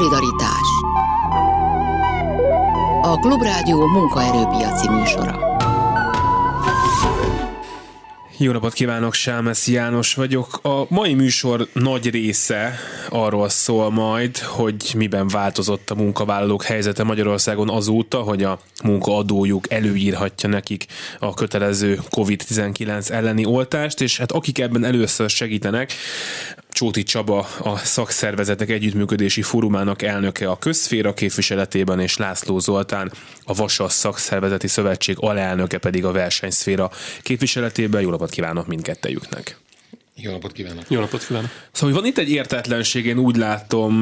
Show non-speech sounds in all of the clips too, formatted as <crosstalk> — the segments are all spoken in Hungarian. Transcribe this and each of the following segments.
Szolidaritás A Klubrádió munkaerőpiaci műsora jó napot kívánok, Sámesz János vagyok. A mai műsor nagy része arról szól majd, hogy miben változott a munkavállalók helyzete Magyarországon azóta, hogy a munkaadójuk előírhatja nekik a kötelező COVID-19 elleni oltást, és hát akik ebben először segítenek, Csóti Csaba, a szakszervezetek együttműködési fórumának elnöke a közszféra képviseletében, és László Zoltán, a Vasas Szakszervezeti Szövetség alelnöke pedig a versenyszféra képviseletében. Jó napot kívánok mindkettejüknek! Jó napot kívánok! Jó napot kívánok! Szóval van itt egy értetlenség, én úgy látom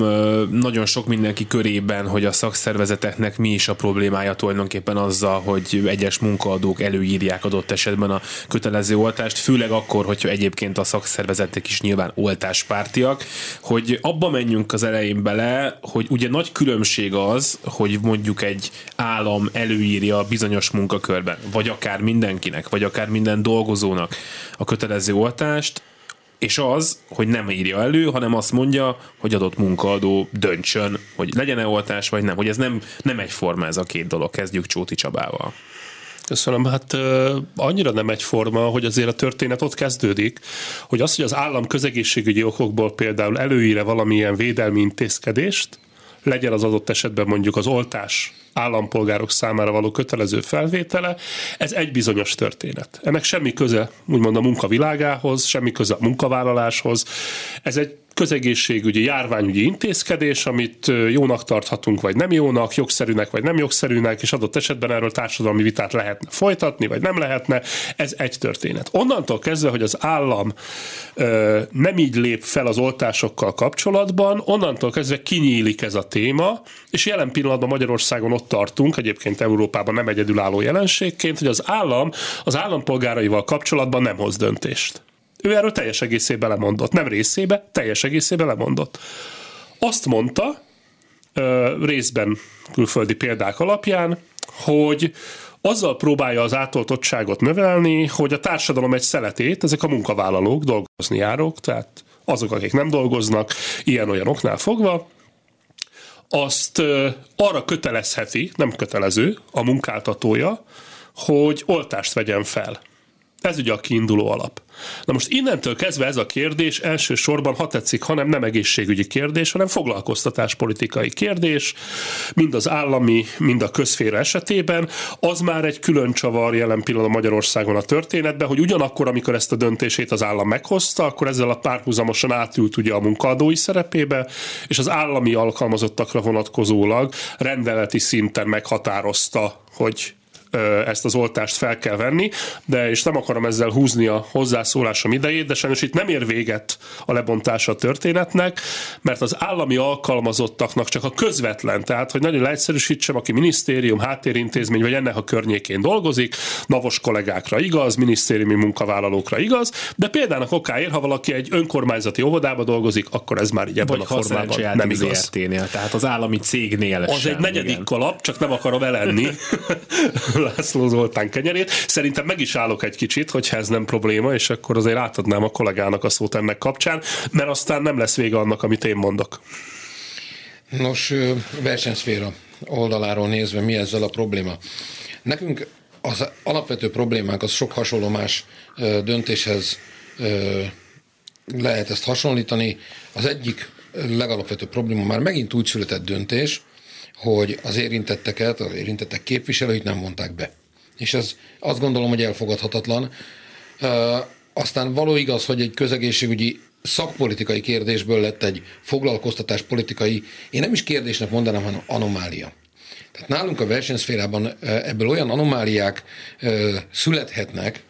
nagyon sok mindenki körében, hogy a szakszervezeteknek mi is a problémája tulajdonképpen azzal, hogy egyes munkaadók előírják adott esetben a kötelező oltást, főleg akkor, hogyha egyébként a szakszervezetek is nyilván oltáspártiak, hogy abba menjünk az elején bele, hogy ugye nagy különbség az, hogy mondjuk egy állam előírja bizonyos munkakörben, vagy akár mindenkinek, vagy akár minden dolgozónak a kötelező oltást, és az, hogy nem írja elő, hanem azt mondja, hogy adott munkaadó döntsön, hogy legyen-e oltás, vagy nem. Hogy ez nem, nem egyforma ez a két dolog. Kezdjük Csóti Csabával. Köszönöm. Hát uh, annyira nem egyforma, hogy azért a történet ott kezdődik, hogy az, hogy az állam közegészségügyi okokból például előír valamilyen védelmi intézkedést, legyen az adott esetben mondjuk az oltás állampolgárok számára való kötelező felvétele, ez egy bizonyos történet. Ennek semmi köze, úgymond a munkavilágához, semmi köze a munkavállaláshoz. Ez egy közegészségügyi, járványügyi intézkedés, amit jónak tarthatunk, vagy nem jónak, jogszerűnek, vagy nem jogszerűnek, és adott esetben erről társadalmi vitát lehetne folytatni, vagy nem lehetne. Ez egy történet. Onnantól kezdve, hogy az állam ö, nem így lép fel az oltásokkal kapcsolatban, onnantól kezdve kinyílik ez a téma, és jelen pillanatban Magyarországon ott tartunk, egyébként Európában nem egyedülálló jelenségként, hogy az állam az állampolgáraival kapcsolatban nem hoz döntést. Ő erről teljes egészében lemondott. Nem részébe, teljes egészében lemondott. Azt mondta, részben külföldi példák alapján, hogy azzal próbálja az átoltottságot növelni, hogy a társadalom egy szeletét, ezek a munkavállalók, dolgozni járók, tehát azok, akik nem dolgoznak, ilyen-olyan oknál fogva, azt arra kötelezheti, nem kötelező, a munkáltatója, hogy oltást vegyen fel. Ez ugye a kiinduló alap. Na most innentől kezdve ez a kérdés elsősorban, ha tetszik, hanem nem egészségügyi kérdés, hanem foglalkoztatáspolitikai kérdés, mind az állami, mind a közféra esetében. Az már egy külön csavar jelen pillanatban Magyarországon a történetben, hogy ugyanakkor, amikor ezt a döntését az állam meghozta, akkor ezzel a párhuzamosan átült ugye a munkaadói szerepébe, és az állami alkalmazottakra vonatkozólag rendeleti szinten meghatározta, hogy ezt az oltást fel kell venni, de és nem akarom ezzel húzni a hozzászólásom idejét, de sajnos itt nem ér véget a lebontása a történetnek, mert az állami alkalmazottaknak csak a közvetlen, tehát hogy nagyon leegyszerűsítsem, aki minisztérium, háttérintézmény vagy ennek a környékén dolgozik, navos kollégákra igaz, minisztériumi munkavállalókra igaz, de például okáért, ha valaki egy önkormányzati óvodába dolgozik, akkor ez már így ebben vagy a formában nem igaz. tehát az állami cégnél Az sem, egy negyedik igen. kalap, csak nem akarom elenni. <laughs> László Zoltán kenyerét. Szerintem meg is állok egy kicsit, hogyha ez nem probléma, és akkor azért átadnám a kollégának a szót ennek kapcsán, mert aztán nem lesz vége annak, amit én mondok. Nos, versenyszféra oldaláról nézve mi ezzel a probléma? Nekünk az alapvető problémánk az sok hasonló más döntéshez lehet ezt hasonlítani. Az egyik legalapvetőbb probléma már megint úgy született döntés, hogy az érintetteket, az érintettek képviselőit nem vonták be. És ez azt gondolom, hogy elfogadhatatlan. Aztán való igaz, hogy egy közegészségügyi szakpolitikai kérdésből lett egy foglalkoztatáspolitikai, én nem is kérdésnek mondanám, hanem anomália. Tehát nálunk a versenyszférában ebből olyan anomáliák születhetnek,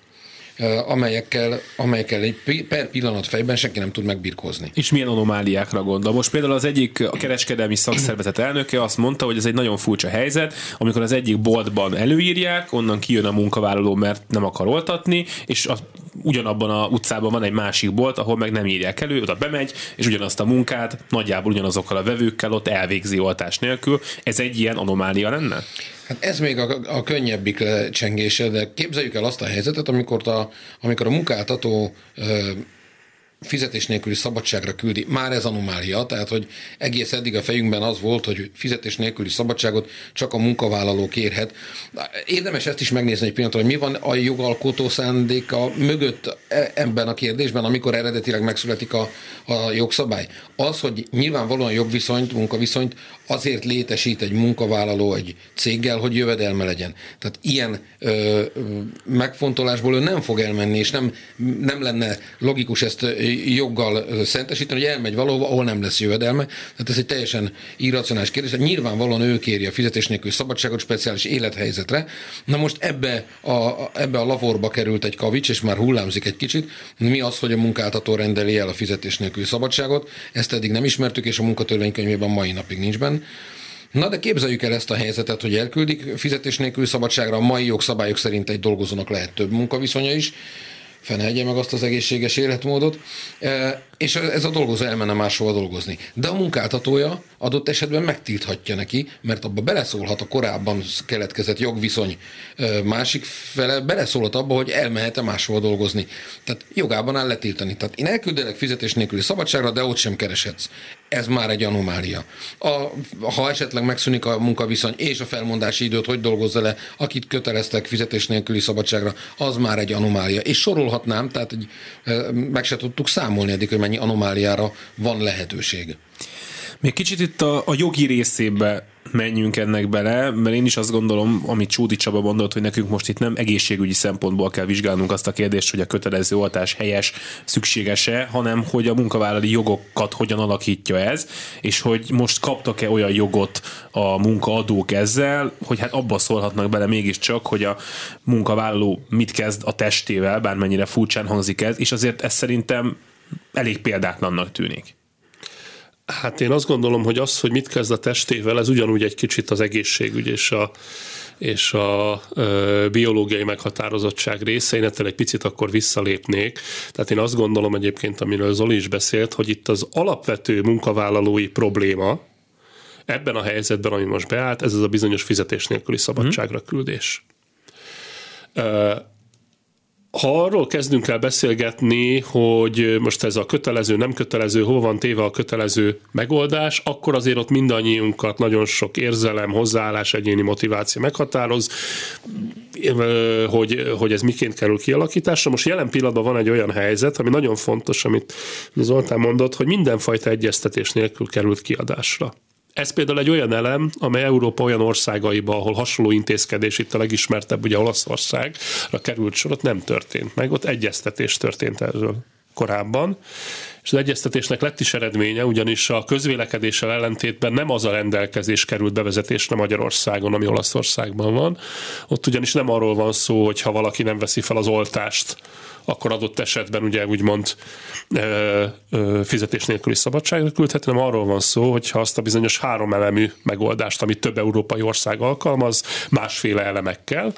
amelyekkel, amelyekkel egy per pillanat fejben senki nem tud megbirkózni. És milyen anomáliákra gondol? Most például az egyik a kereskedelmi szakszervezet elnöke azt mondta, hogy ez egy nagyon furcsa helyzet, amikor az egyik boltban előírják, onnan kijön a munkavállaló, mert nem akar oltatni, és a, ugyanabban a utcában van egy másik bolt, ahol meg nem írják elő, oda bemegy, és ugyanazt a munkát nagyjából ugyanazokkal a vevőkkel ott elvégzi oltás nélkül. Ez egy ilyen anomália lenne? Hát ez még a, a könnyebbik lecsengése, de képzeljük el azt a helyzetet, amikor a, amikor a munkáltató ö, fizetés nélküli szabadságra küldi, már ez anomália, tehát hogy egész eddig a fejünkben az volt, hogy fizetés nélküli szabadságot csak a munkavállaló kérhet. Érdemes ezt is megnézni egy pillanatra, hogy mi van a jogalkotó szándéka mögött e, ebben a kérdésben, amikor eredetileg megszületik a, a jogszabály. Az, hogy nyilvánvalóan jogviszonyt, munkaviszonyt azért létesít egy munkavállaló egy céggel, hogy jövedelme legyen. Tehát ilyen ö, megfontolásból ő nem fog elmenni, és nem, nem lenne logikus ezt joggal szentesíteni, hogy elmegy valahova, ahol nem lesz jövedelme. Tehát ez egy teljesen irracionális kérdés. Hát nyilvánvalóan ő kéri a fizetés nélkül szabadságot speciális élethelyzetre. Na most ebbe a, ebbe a lavorba került egy kavics, és már hullámzik egy kicsit. Mi az, hogy a munkáltató rendeli el a fizetés nélkül szabadságot? Ezt eddig nem ismertük, és a munkatörvénykönyvében mai napig nincs benne. Na de képzeljük el ezt a helyzetet, hogy elküldik fizetés nélkül szabadságra, a mai jogszabályok szerint egy dolgozónak lehet több munkaviszonya is, fenelje meg azt az egészséges életmódot, e, és ez a dolgozó elmenne máshova dolgozni. De a munkáltatója adott esetben megtilthatja neki, mert abba beleszólhat a korábban keletkezett jogviszony e, másik fele, beleszólhat abba, hogy elmehet-e máshova dolgozni. Tehát jogában áll letiltani. Tehát én elküldelek fizetés nélküli szabadságra, de ott sem kereshetsz. Ez már egy anomália. A, ha esetleg megszűnik a munkaviszony és a felmondási időt, hogy dolgozza le, akit köteleztek fizetés nélküli szabadságra, az már egy anomália. És sorolhatnám, tehát egy, meg se tudtuk számolni eddig, hogy mennyi anomáliára van lehetőség. Még kicsit itt a, a jogi részébe menjünk ennek bele, mert én is azt gondolom, amit Csúdi Csaba mondott, hogy nekünk most itt nem egészségügyi szempontból kell vizsgálnunk azt a kérdést, hogy a kötelező oltás helyes, szükséges-e, hanem hogy a munkavállalói jogokat hogyan alakítja ez, és hogy most kaptak-e olyan jogot a munkaadók ezzel, hogy hát abba szólhatnak bele mégiscsak, hogy a munkavállaló mit kezd a testével, bármennyire furcsán hangzik ez, és azért ez szerintem elég példátlannak tűnik. Hát én azt gondolom, hogy az, hogy mit kezd a testével, ez ugyanúgy egy kicsit az egészségügy és a, és a ö, biológiai meghatározottság része, én ettől egy picit akkor visszalépnék. Tehát én azt gondolom egyébként, amiről Zoli is beszélt, hogy itt az alapvető munkavállalói probléma, ebben a helyzetben, ami most beállt, ez az a bizonyos fizetés nélküli szabadságra küldés ha arról kezdünk el beszélgetni, hogy most ez a kötelező, nem kötelező, hol van téve a kötelező megoldás, akkor azért ott mindannyiunkat nagyon sok érzelem, hozzáállás, egyéni motiváció meghatároz, hogy, hogy ez miként kerül kialakításra. Most jelen pillanatban van egy olyan helyzet, ami nagyon fontos, amit Zoltán mondott, hogy mindenfajta egyeztetés nélkül került kiadásra. Ez például egy olyan elem, amely Európa olyan országaiba, ahol hasonló intézkedés, itt a legismertebb, ugye Olaszországra került sor, ott nem történt meg, ott egyeztetés történt erről korábban, és az egyeztetésnek lett is eredménye, ugyanis a közvélekedéssel ellentétben nem az a rendelkezés került bevezetésre Magyarországon, ami Olaszországban van. Ott ugyanis nem arról van szó, hogy ha valaki nem veszi fel az oltást, akkor adott esetben ugye úgymond ö, ö, fizetés nélküli szabadságra küldhet, hanem arról van szó, hogy ha azt a bizonyos három elemű megoldást, amit több európai ország alkalmaz, másféle elemekkel.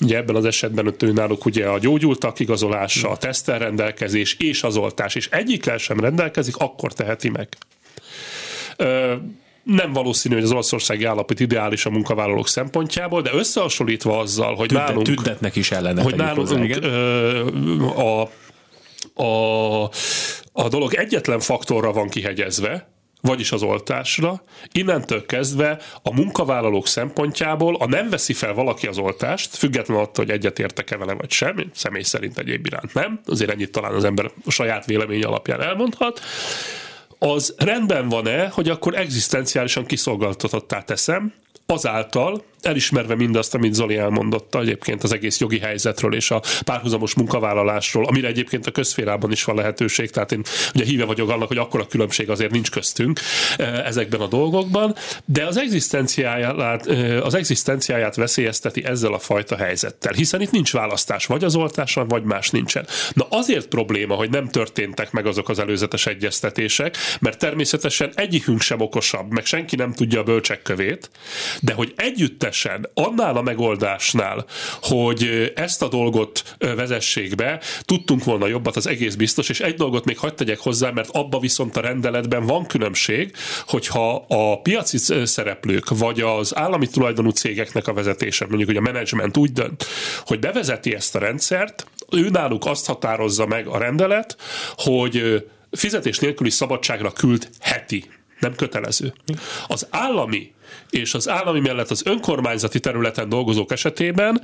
Ugye ebben az esetben ő náluk ugye a gyógyultak igazolása, a tesztelrendelkezés és az oltás, és egyikkel sem rendelkezik, akkor teheti meg. Ö, nem valószínű, hogy az olaszországi állapot ideális a munkavállalók szempontjából, de összehasonlítva azzal, hogy Tüntet, nálunk... Tüntetnek is ellene. Hogy nálunk ö, a, a, a dolog egyetlen faktorra van kihegyezve, vagyis az oltásra, innentől kezdve a munkavállalók szempontjából, a nem veszi fel valaki az oltást, függetlenül attól, hogy egyetértek-e vele vagy sem, személy szerint egyéb iránt nem, azért ennyit talán az ember a saját vélemény alapján elmondhat, az rendben van-e, hogy akkor egzisztenciálisan kiszolgáltatottá teszem, azáltal, elismerve mindazt, amit Zoli elmondotta egyébként az egész jogi helyzetről és a párhuzamos munkavállalásról, amire egyébként a közférában is van lehetőség, tehát én ugye híve vagyok annak, hogy akkora különbség azért nincs köztünk eh, ezekben a dolgokban, de az egzisztenciáját, eh, az egzisztenciáját veszélyezteti ezzel a fajta helyzettel, hiszen itt nincs választás, vagy az oltáson, vagy más nincsen. Na azért probléma, hogy nem történtek meg azok az előzetes egyeztetések, mert természetesen egyikünk sem okosabb, meg senki nem tudja a bölcsek de hogy együtt kivételesen annál a megoldásnál, hogy ezt a dolgot vezessék be, tudtunk volna jobbat, az egész biztos, és egy dolgot még hagyd tegyek hozzá, mert abba viszont a rendeletben van különbség, hogyha a piaci szereplők, vagy az állami tulajdonú cégeknek a vezetése, mondjuk, hogy a menedzsment úgy dönt, hogy bevezeti ezt a rendszert, ő náluk azt határozza meg a rendelet, hogy fizetés nélküli szabadságra küld heti nem kötelező. Az állami és az állami mellett az önkormányzati területen dolgozók esetében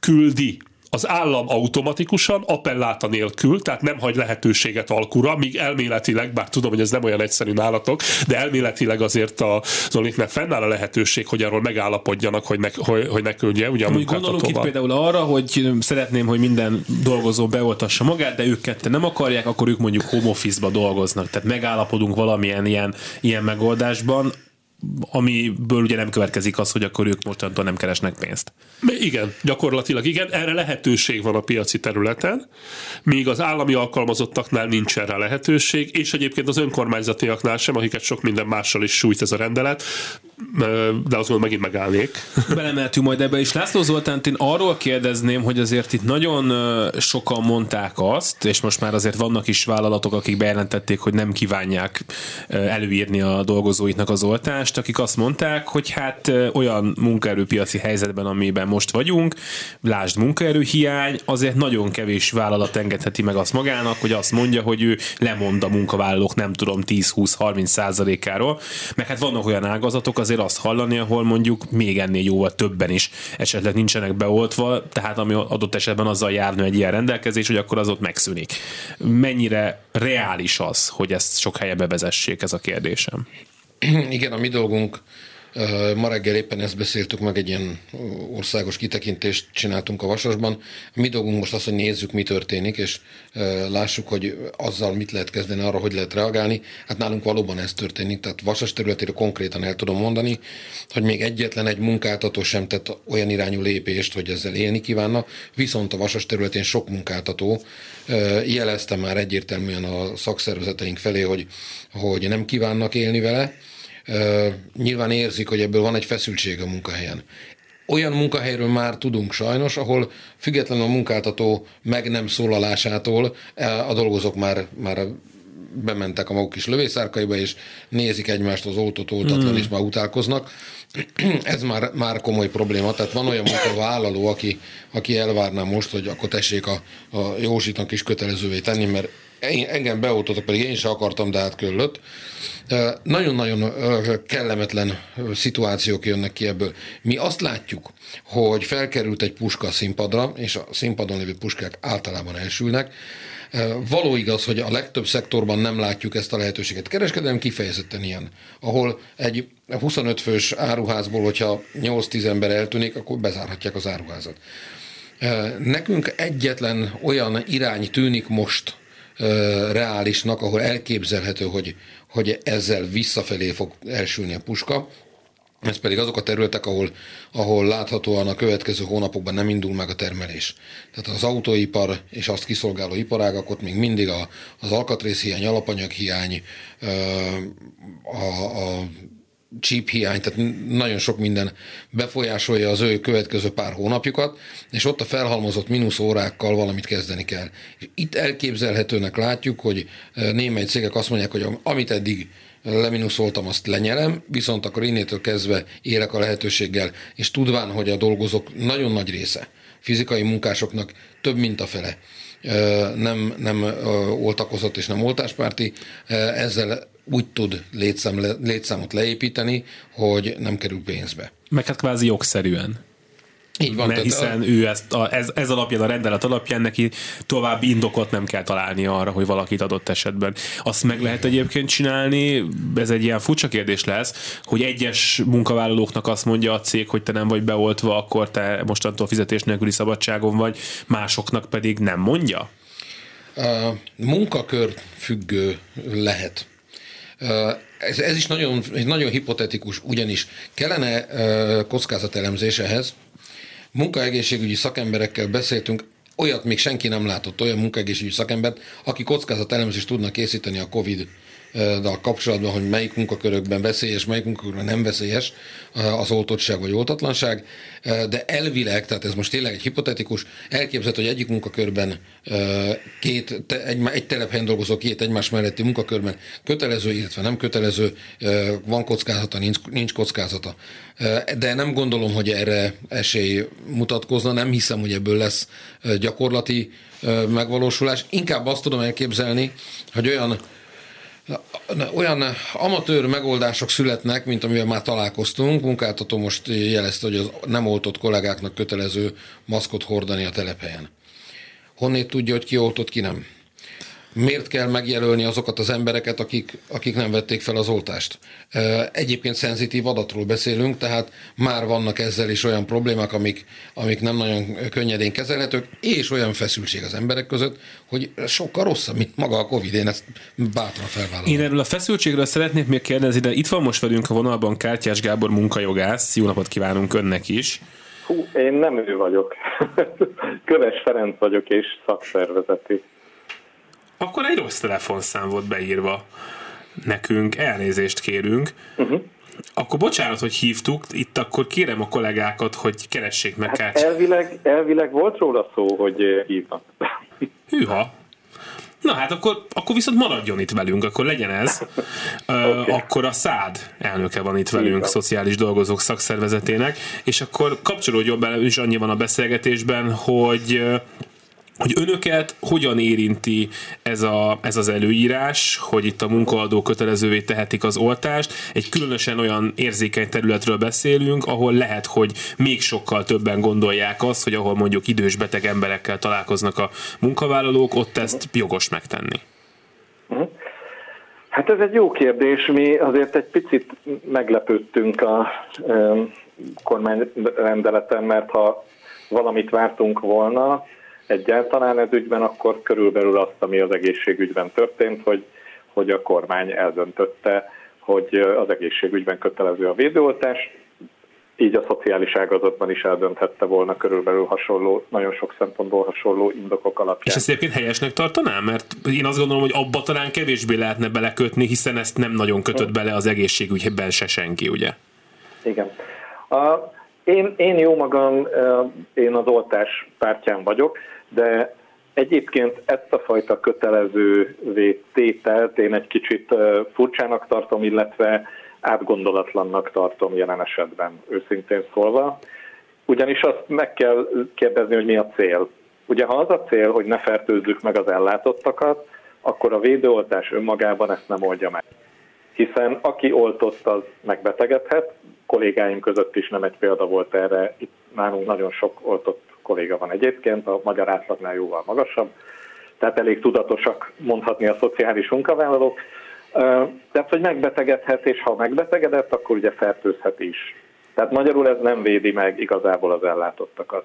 küldi az állam automatikusan, appelláta nélkül, tehát nem hagy lehetőséget alkura, míg elméletileg, bár tudom, hogy ez nem olyan egyszerű nálatok, de elméletileg azért a Zoliknek fennáll a lehetőség, hogy arról megállapodjanak, hogy ne, hogy, hogy ne küldje. Ugye a gondolok itt például arra, hogy szeretném, hogy minden dolgozó beoltassa magát, de ők ketten nem akarják, akkor ők mondjuk home office-ba dolgoznak. Tehát megállapodunk valamilyen ilyen, ilyen megoldásban, amiből ugye nem következik az, hogy akkor ők mostantól nem keresnek pénzt. Igen, gyakorlatilag igen, erre lehetőség van a piaci területen, míg az állami alkalmazottaknál nincs erre lehetőség, és egyébként az önkormányzatiaknál sem, akiket sok minden mással is sújt ez a rendelet, de azon megint megállnék. <laughs> Belemeltünk majd ebbe is. László Zoltán, én arról kérdezném, hogy azért itt nagyon sokan mondták azt, és most már azért vannak is vállalatok, akik bejelentették, hogy nem kívánják előírni a dolgozóiknak az oltást, akik azt mondták, hogy hát olyan munkaerőpiaci helyzetben, amiben most vagyunk, lásd munkaerőhiány, azért nagyon kevés vállalat engedheti meg azt magának, hogy azt mondja, hogy ő lemond a munkavállalók nem tudom 10-20-30 százalékáról, mert hát vannak olyan ágazatok, azért azt hallani, ahol mondjuk még ennél jóval többen is esetleg nincsenek beoltva, tehát ami adott esetben azzal járna egy ilyen rendelkezés, hogy akkor az ott megszűnik. Mennyire reális az, hogy ezt sok helye bevezessék, ez a kérdésem? <clears throat> Igen, a mi dolgunk Ma reggel éppen ezt beszéltük meg, egy ilyen országos kitekintést csináltunk a Vasasban. Mi dolgunk most az, hogy nézzük, mi történik, és lássuk, hogy azzal mit lehet kezdeni, arra, hogy lehet reagálni. Hát nálunk valóban ez történik, tehát Vasas területére konkrétan el tudom mondani, hogy még egyetlen egy munkáltató sem tett olyan irányú lépést, hogy ezzel élni kívánna, viszont a Vasas területén sok munkáltató jelezte már egyértelműen a szakszervezeteink felé, hogy, hogy nem kívánnak élni vele, nyilván érzik, hogy ebből van egy feszültség a munkahelyen. Olyan munkahelyről már tudunk sajnos, ahol függetlenül a munkáltató meg nem szólalásától a dolgozók már, már bementek a maguk kis lövészárkaiba, és nézik egymást az oltott oltatlan, mm. és már utálkoznak. <clears throat> Ez már, már komoly probléma, tehát van olyan munkavállaló, aki, aki elvárná most, hogy akkor tessék a, a Józsitnak is kötelezővé tenni, mert engem beoltottak, pedig én sem akartam, de hát. Nagyon-nagyon kellemetlen szituációk jönnek ki ebből. Mi azt látjuk, hogy felkerült egy puska a színpadra, és a színpadon lévő puskák általában elsülnek. Való igaz, hogy a legtöbb szektorban nem látjuk ezt a lehetőséget. Kereskedelem kifejezetten ilyen, ahol egy 25 fős áruházból, hogyha 8-10 ember eltűnik, akkor bezárhatják az áruházat. Nekünk egyetlen olyan irány tűnik most, reálisnak, ahol elképzelhető, hogy, hogy ezzel visszafelé fog elsülni a puska. Ez pedig azok a területek, ahol, ahol láthatóan a következő hónapokban nem indul meg a termelés. Tehát az autóipar és azt kiszolgáló iparágak, ott még mindig a, az alkatrészhiány, alapanyaghiány, a, a chip hiány, tehát nagyon sok minden befolyásolja az ő következő pár hónapjukat, és ott a felhalmozott mínusz órákkal valamit kezdeni kell. És itt elképzelhetőnek látjuk, hogy némely cégek azt mondják, hogy amit eddig leminuszoltam, azt lenyelem, viszont akkor innétől kezdve élek a lehetőséggel, és tudván, hogy a dolgozók nagyon nagy része, fizikai munkásoknak több mint a fele nem, nem oltakozott és nem oltáspárti, ezzel úgy tud létszám, létszámot leépíteni, hogy nem kerül pénzbe. Meg hát kvázi jogszerűen. Így van. Mert hiszen a... ő ezt, a, ez, ez alapján, a rendelet alapján neki további indokot nem kell találni arra, hogy valakit adott esetben. Azt meg lehet egyébként csinálni, ez egy ilyen furcsa kérdés lesz, hogy egyes munkavállalóknak azt mondja a cég, hogy te nem vagy beoltva, akkor te mostantól fizetés nélküli szabadságon vagy, másoknak pedig nem mondja? A munkakör függő lehet. Ez, ez is nagyon, nagyon hipotetikus, ugyanis kellene kockázatelemzés ehhez. Munkaegészségügyi szakemberekkel beszéltünk, olyat még senki nem látott, olyan munkaegészségügyi szakembert, aki kockázatelemzést tudna készíteni a COVID a kapcsolatban, hogy melyik munkakörökben veszélyes, melyik munkakörben nem veszélyes az oltottság vagy oltatlanság, de elvileg, tehát ez most tényleg egy hipotetikus, elképzelhető, hogy egyik munkakörben két, egy, egy telephelyen dolgozó két egymás melletti munkakörben kötelező, illetve nem kötelező, van kockázata, nincs, nincs kockázata. De nem gondolom, hogy erre esély mutatkozna, nem hiszem, hogy ebből lesz gyakorlati megvalósulás. Inkább azt tudom elképzelni, hogy olyan olyan amatőr megoldások születnek, mint amivel már találkoztunk. Munkáltató most jelezte, hogy az nem oltott kollégáknak kötelező maszkot hordani a telephelyen. Honnét tudja, hogy ki oltott, ki nem? Miért kell megjelölni azokat az embereket, akik, akik nem vették fel az oltást. Egyébként szenzitív adatról beszélünk, tehát már vannak ezzel is olyan problémák, amik, amik nem nagyon könnyedén kezelhetők, és olyan feszültség az emberek között, hogy sokkal rosszabb, mint maga a Covid. Én ezt bátran felvállalom. Én erről a feszültségről szeretnék még kérdezni, de itt van most velünk a vonalban Kártyás Gábor munkajogász. Jó napot kívánunk önnek is. Hú, én nem ő vagyok. <laughs> Köves Ferenc vagyok, és szakszervezeti akkor egy rossz telefonszám volt beírva nekünk, elnézést kérünk. Uh-huh. Akkor bocsánat, hogy hívtuk, itt akkor kérem a kollégákat, hogy keressék meg hát elvileg, elvileg volt róla szó, hogy hívnak. Hűha, Na hát akkor, akkor viszont maradjon itt velünk, akkor legyen ez. <laughs> okay. Akkor a SZÁD elnöke van itt velünk, Igen. Szociális Dolgozók Szakszervezetének, és akkor kapcsolódjon bele, is annyi van a beszélgetésben, hogy hogy önöket hogyan érinti ez, a, ez az előírás, hogy itt a munkaadó kötelezővé tehetik az oltást. Egy különösen olyan érzékeny területről beszélünk, ahol lehet, hogy még sokkal többen gondolják azt, hogy ahol mondjuk idős beteg emberekkel találkoznak a munkavállalók, ott ezt jogos megtenni. Mhm. Hát ez egy jó kérdés. Mi azért egy picit meglepődtünk a kormányrendeleten, mert ha valamit vártunk volna, egyáltalán ez ügyben, akkor körülbelül azt, ami az egészségügyben történt, hogy, hogy a kormány eldöntötte, hogy az egészségügyben kötelező a védőoltás, így a szociális ágazatban is eldönthette volna körülbelül hasonló, nagyon sok szempontból hasonló indokok alapján. És ezt egyébként helyesnek tartanám? Mert én azt gondolom, hogy abba talán kevésbé lehetne belekötni, hiszen ezt nem nagyon kötött bele az egészségügyben se senki, ugye? Igen. A, én, én jó magam, én az oltás pártján vagyok, de egyébként ezt a fajta kötelező tételt én egy kicsit furcsának tartom, illetve átgondolatlannak tartom jelen esetben, őszintén szólva. Ugyanis azt meg kell kérdezni, hogy mi a cél. Ugye ha az a cél, hogy ne fertőzzük meg az ellátottakat, akkor a védőoltás önmagában ezt nem oldja meg. Hiszen aki oltott, az megbetegedhet. Kollégáim között is nem egy példa volt erre. Itt nálunk nagyon sok oltott kolléga van egyébként, a magyar átlagnál jóval magasabb, tehát elég tudatosak mondhatni a szociális munkavállalók. Tehát, hogy megbetegedhet, és ha megbetegedett, akkor ugye fertőzhet is. Tehát magyarul ez nem védi meg igazából az ellátottakat.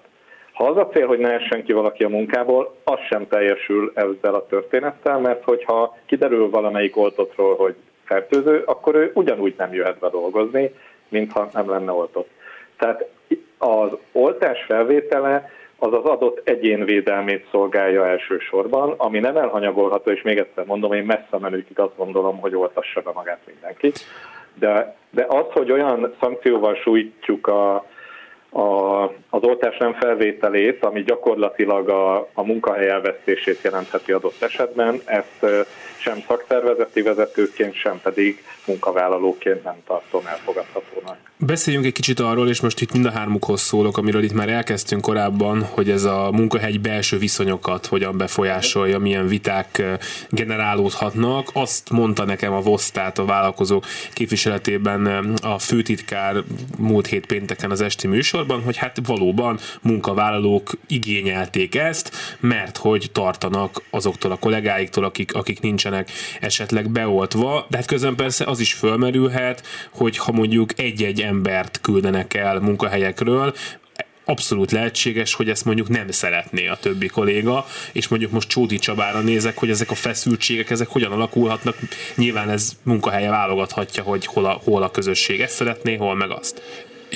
Ha az a cél, hogy ne essen ki valaki a munkából, az sem teljesül ezzel a történettel, mert hogyha kiderül valamelyik oltottról, hogy fertőző, akkor ő ugyanúgy nem jöhet be dolgozni, mintha nem lenne oltott. Tehát az oltás felvétele az az adott egyén védelmét szolgálja elsősorban, ami nem elhanyagolható, és még egyszer mondom, én messze menőkig azt gondolom, hogy oltassa be magát mindenki. De, de az, hogy olyan szankcióval sújtjuk a, a, az oltás nem felvételét, ami gyakorlatilag a, a munkahely elvesztését jelentheti adott esetben, ezt sem szakszervezeti vezetőként, sem pedig munkavállalóként nem tartom elfogadhatónak. Beszéljünk egy kicsit arról, és most itt mind a hármukhoz szólok, amiről itt már elkezdtünk korábban, hogy ez a munkahegy belső viszonyokat hogyan befolyásolja, milyen viták generálódhatnak. Azt mondta nekem a Vosztát a vállalkozók képviseletében a főtitkár múlt hét pénteken az esti műsorban, hogy hát valóban munkavállalók igényelték ezt, mert hogy tartanak azoktól a kollégáiktól, akik, akik nincsenek esetleg beoltva, de hát közben persze az is fölmerülhet, hogy ha mondjuk egy-egy embert küldenek el munkahelyekről, abszolút lehetséges, hogy ezt mondjuk nem szeretné a többi kolléga, és mondjuk most Csódi Csabára nézek, hogy ezek a feszültségek, ezek hogyan alakulhatnak. Nyilván ez munkahelye válogathatja, hogy hol a, hol a közösség ezt szeretné, hol meg azt.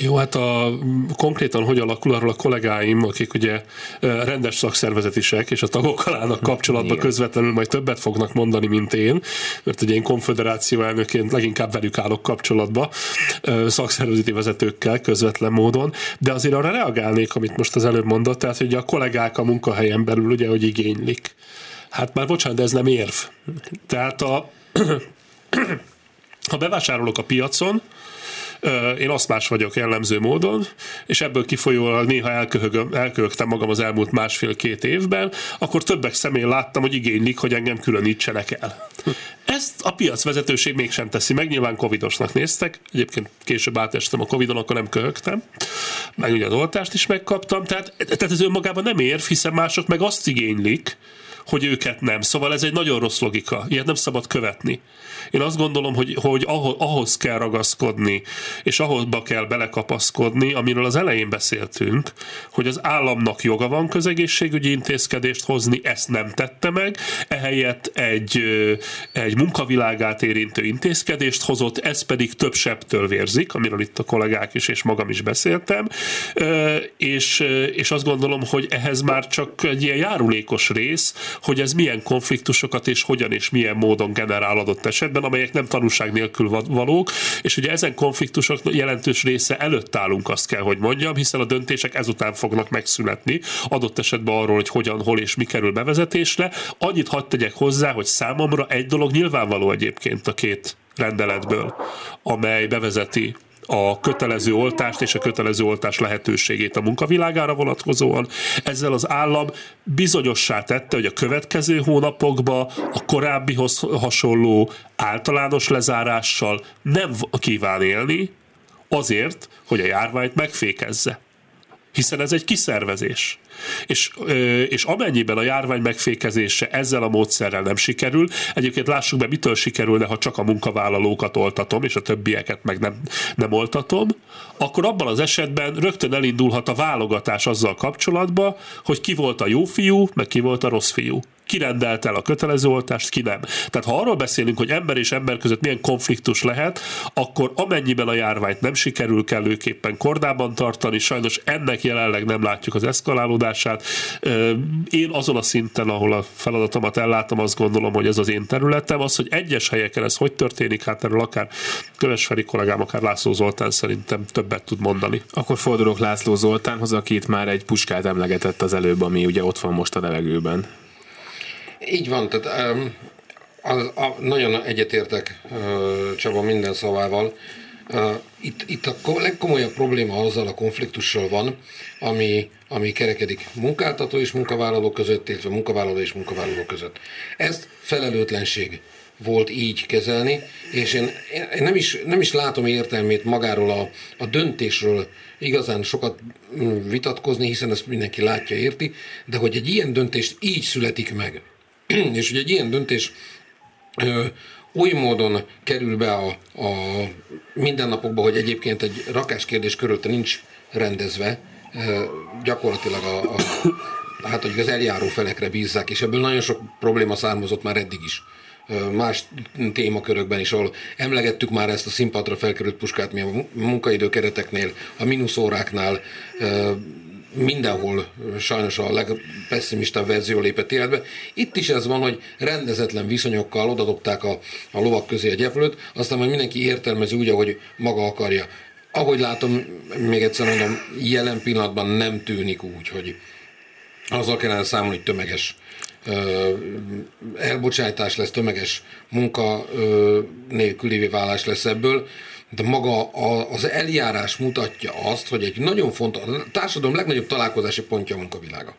Jó, hát a, konkrétan hogy alakul arról a kollégáim, akik ugye rendes szakszervezetisek, és a tagokkal állnak kapcsolatban Igen. közvetlenül, majd többet fognak mondani, mint én, mert ugye én konfederáció elnöként leginkább velük állok kapcsolatba, szakszervezeti vezetőkkel közvetlen módon, de azért arra reagálnék, amit most az előbb mondott, tehát hogy a kollégák a munkahelyen belül ugye, hogy igénylik. Hát már bocsánat, de ez nem érv. Tehát a <clears throat> ha bevásárolok a piacon, én más vagyok jellemző módon, és ebből kifolyólag néha elköhögtem magam az elmúlt másfél-két évben, akkor többek szemén láttam, hogy igénylik, hogy engem különítsenek el. Ezt a piacvezetőség mégsem teszi meg, nyilván covidosnak néztek, egyébként később átestem a covidon, akkor nem köhögtem, meg ugye az oltást is megkaptam, tehát, tehát ez önmagában nem ér, hiszen mások meg azt igénylik, hogy őket nem. Szóval ez egy nagyon rossz logika. Ilyet nem szabad követni. Én azt gondolom, hogy, hogy ahhoz, kell ragaszkodni, és ahhozba kell belekapaszkodni, amiről az elején beszéltünk, hogy az államnak joga van közegészségügyi intézkedést hozni, ezt nem tette meg, ehelyett egy, egy munkavilágát érintő intézkedést hozott, ez pedig több sebtől vérzik, amiről itt a kollégák is és magam is beszéltem, és, és azt gondolom, hogy ehhez már csak egy ilyen járulékos rész, hogy ez milyen konfliktusokat és hogyan és milyen módon generál adott esetben, amelyek nem tanúság nélkül valók, és ugye ezen konfliktusok jelentős része előtt állunk, azt kell, hogy mondjam, hiszen a döntések ezután fognak megszületni, adott esetben arról, hogy hogyan, hol és mi kerül bevezetésre. Annyit hadd tegyek hozzá, hogy számomra egy dolog nyilvánvaló egyébként a két rendeletből, amely bevezeti a kötelező oltást és a kötelező oltás lehetőségét a munkavilágára vonatkozóan. Ezzel az állam bizonyossá tette, hogy a következő hónapokban a korábbihoz hasonló általános lezárással nem kíván élni, azért, hogy a járványt megfékezze hiszen ez egy kiszervezés. És, és amennyiben a járvány megfékezése ezzel a módszerrel nem sikerül, egyébként lássuk be, mitől sikerülne, ha csak a munkavállalókat oltatom, és a többieket meg nem, nem oltatom, akkor abban az esetben rögtön elindulhat a válogatás azzal kapcsolatban, hogy ki volt a jó fiú, meg ki volt a rossz fiú ki rendelt el a kötelező oltást, ki nem. Tehát ha arról beszélünk, hogy ember és ember között milyen konfliktus lehet, akkor amennyiben a járványt nem sikerül kellőképpen kordában tartani, sajnos ennek jelenleg nem látjuk az eszkalálódását. Én azon a szinten, ahol a feladatomat ellátom, azt gondolom, hogy ez az én területem. Az, hogy egyes helyeken ez hogy történik, hát erről akár Kövesferi kollégám, akár László Zoltán szerintem többet tud mondani. Akkor fordulok László Zoltánhoz, akit már egy puskát emlegetett az előbb, ami ugye ott van most a levegőben. Így van, tehát um, az, a, nagyon egyetértek uh, Csaba minden szavával. Uh, itt, itt a legkomolyabb probléma azzal a konfliktussal van, ami, ami kerekedik munkáltató és munkavállaló között, illetve munkavállaló és munkavállaló között. Ez felelőtlenség volt így kezelni, és én, én nem, is, nem is látom értelmét magáról a, a döntésről igazán sokat mm, vitatkozni, hiszen ezt mindenki látja, érti, de hogy egy ilyen döntést így születik meg, <clears throat> és ugye egy ilyen döntés ö, oly módon kerül be a, a mindennapokba, hogy egyébként egy rakáskérdés körülte nincs rendezve, gyakorlatilag a, a hát hogy az eljáró felekre bízzák, és ebből nagyon sok probléma származott már eddig is más témakörökben is, ahol emlegettük már ezt a színpadra felkerült puskát, mi a munkaidő kereteknél, a mínuszóráknál, mindenhol sajnos a legpesszimistább verzió lépett életbe. Itt is ez van, hogy rendezetlen viszonyokkal odadobták a, a lovak közé a gyeplőt, aztán majd mindenki értelmezi úgy, ahogy maga akarja. Ahogy látom, még egyszer mondom, jelen pillanatban nem tűnik úgy, hogy azzal kellene számolni, hogy tömeges elbocsátás lesz, tömeges munka nélküli válás lesz ebből de maga az eljárás mutatja azt, hogy egy nagyon fontos, a társadalom legnagyobb találkozási pontja a munkavilága.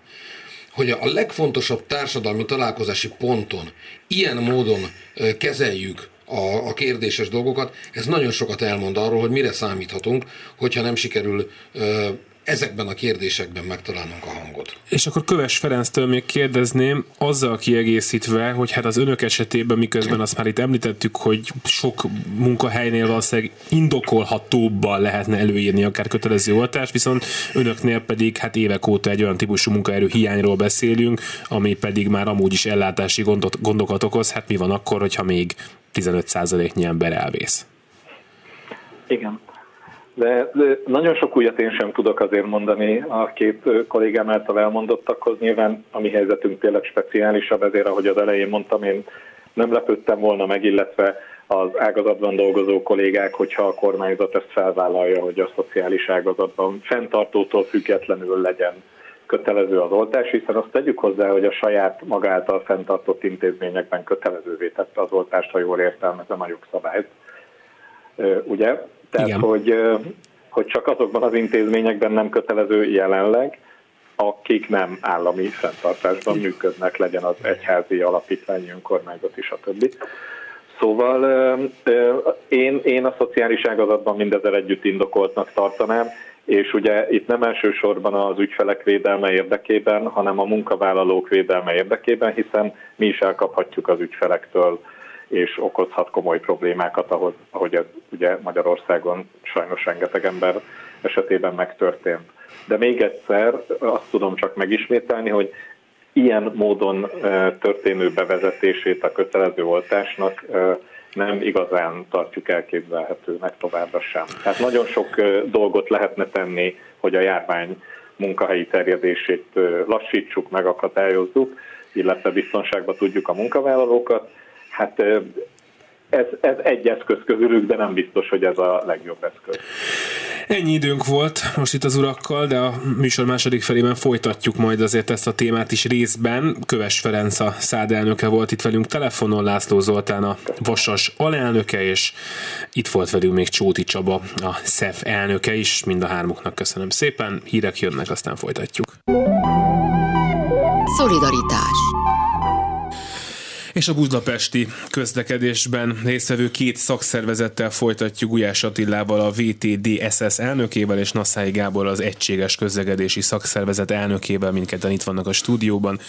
Hogy a legfontosabb társadalmi találkozási ponton ilyen módon kezeljük a, a kérdéses dolgokat, ez nagyon sokat elmond arról, hogy mire számíthatunk, hogyha nem sikerül ezekben a kérdésekben megtalálnunk a hangot. És akkor Köves Ferenctől még kérdezném, azzal kiegészítve, hogy hát az önök esetében, miközben azt már itt említettük, hogy sok munkahelynél valószínűleg indokolhatóbban lehetne előírni akár kötelező oltást, viszont önöknél pedig hát évek óta egy olyan típusú munkaerő hiányról beszélünk, ami pedig már amúgy is ellátási gondot, gondokat okoz. Hát mi van akkor, hogyha még 15%-nyi ember elvész? Igen. De, de nagyon sok újat én sem tudok azért mondani a két kollégám által elmondottakhoz. Nyilván a mi helyzetünk tényleg speciálisabb, ezért ahogy az elején mondtam, én nem lepődtem volna meg, illetve az ágazatban dolgozó kollégák, hogyha a kormányzat ezt felvállalja, hogy a szociális ágazatban fenntartótól függetlenül legyen kötelező az oltás, hiszen azt tegyük hozzá, hogy a saját magáltal fenntartott intézményekben kötelezővé tette az oltást, ha jól értelmezem a jogszabályt. Ugye? Tehát, Igen. hogy, hogy csak azokban az intézményekben nem kötelező jelenleg, akik nem állami fenntartásban működnek, legyen az egyházi alapítvány, önkormányzat is a többi. Szóval én, én a szociális ágazatban mindezzel együtt indokoltnak tartanám, és ugye itt nem elsősorban az ügyfelek védelme érdekében, hanem a munkavállalók védelme érdekében, hiszen mi is elkaphatjuk az ügyfelektől, és okozhat komoly problémákat, ahogy, ahogy ez ugye Magyarországon sajnos rengeteg ember esetében megtörtént. De még egyszer azt tudom csak megismételni, hogy ilyen módon történő bevezetését a kötelező oltásnak nem igazán tartjuk elképzelhetőnek továbbra sem. Tehát nagyon sok dolgot lehetne tenni, hogy a járvány munkahelyi terjedését lassítsuk, megakadályozzuk, illetve biztonságba tudjuk a munkavállalókat. Hát ez, ez egy eszköz közülük, de nem biztos, hogy ez a legjobb eszköz. Ennyi időnk volt most itt az urakkal, de a műsor második felében folytatjuk majd azért ezt a témát is részben. Köves Ferenc a szád elnöke volt itt velünk telefonon, László Zoltán a Vasas alelnöke, és itt volt velünk még Csóti Csaba, a SZEF elnöke is. Mind a hármuknak köszönöm szépen. Hírek jönnek, aztán folytatjuk. Szolidaritás és a budapesti közlekedésben résztvevő két szakszervezettel folytatjuk Gulyás Attilával, a VTD SS elnökével és Nasszái Gábor az Egységes Közlekedési Szakszervezet elnökével, mindketten itt vannak a stúdióban.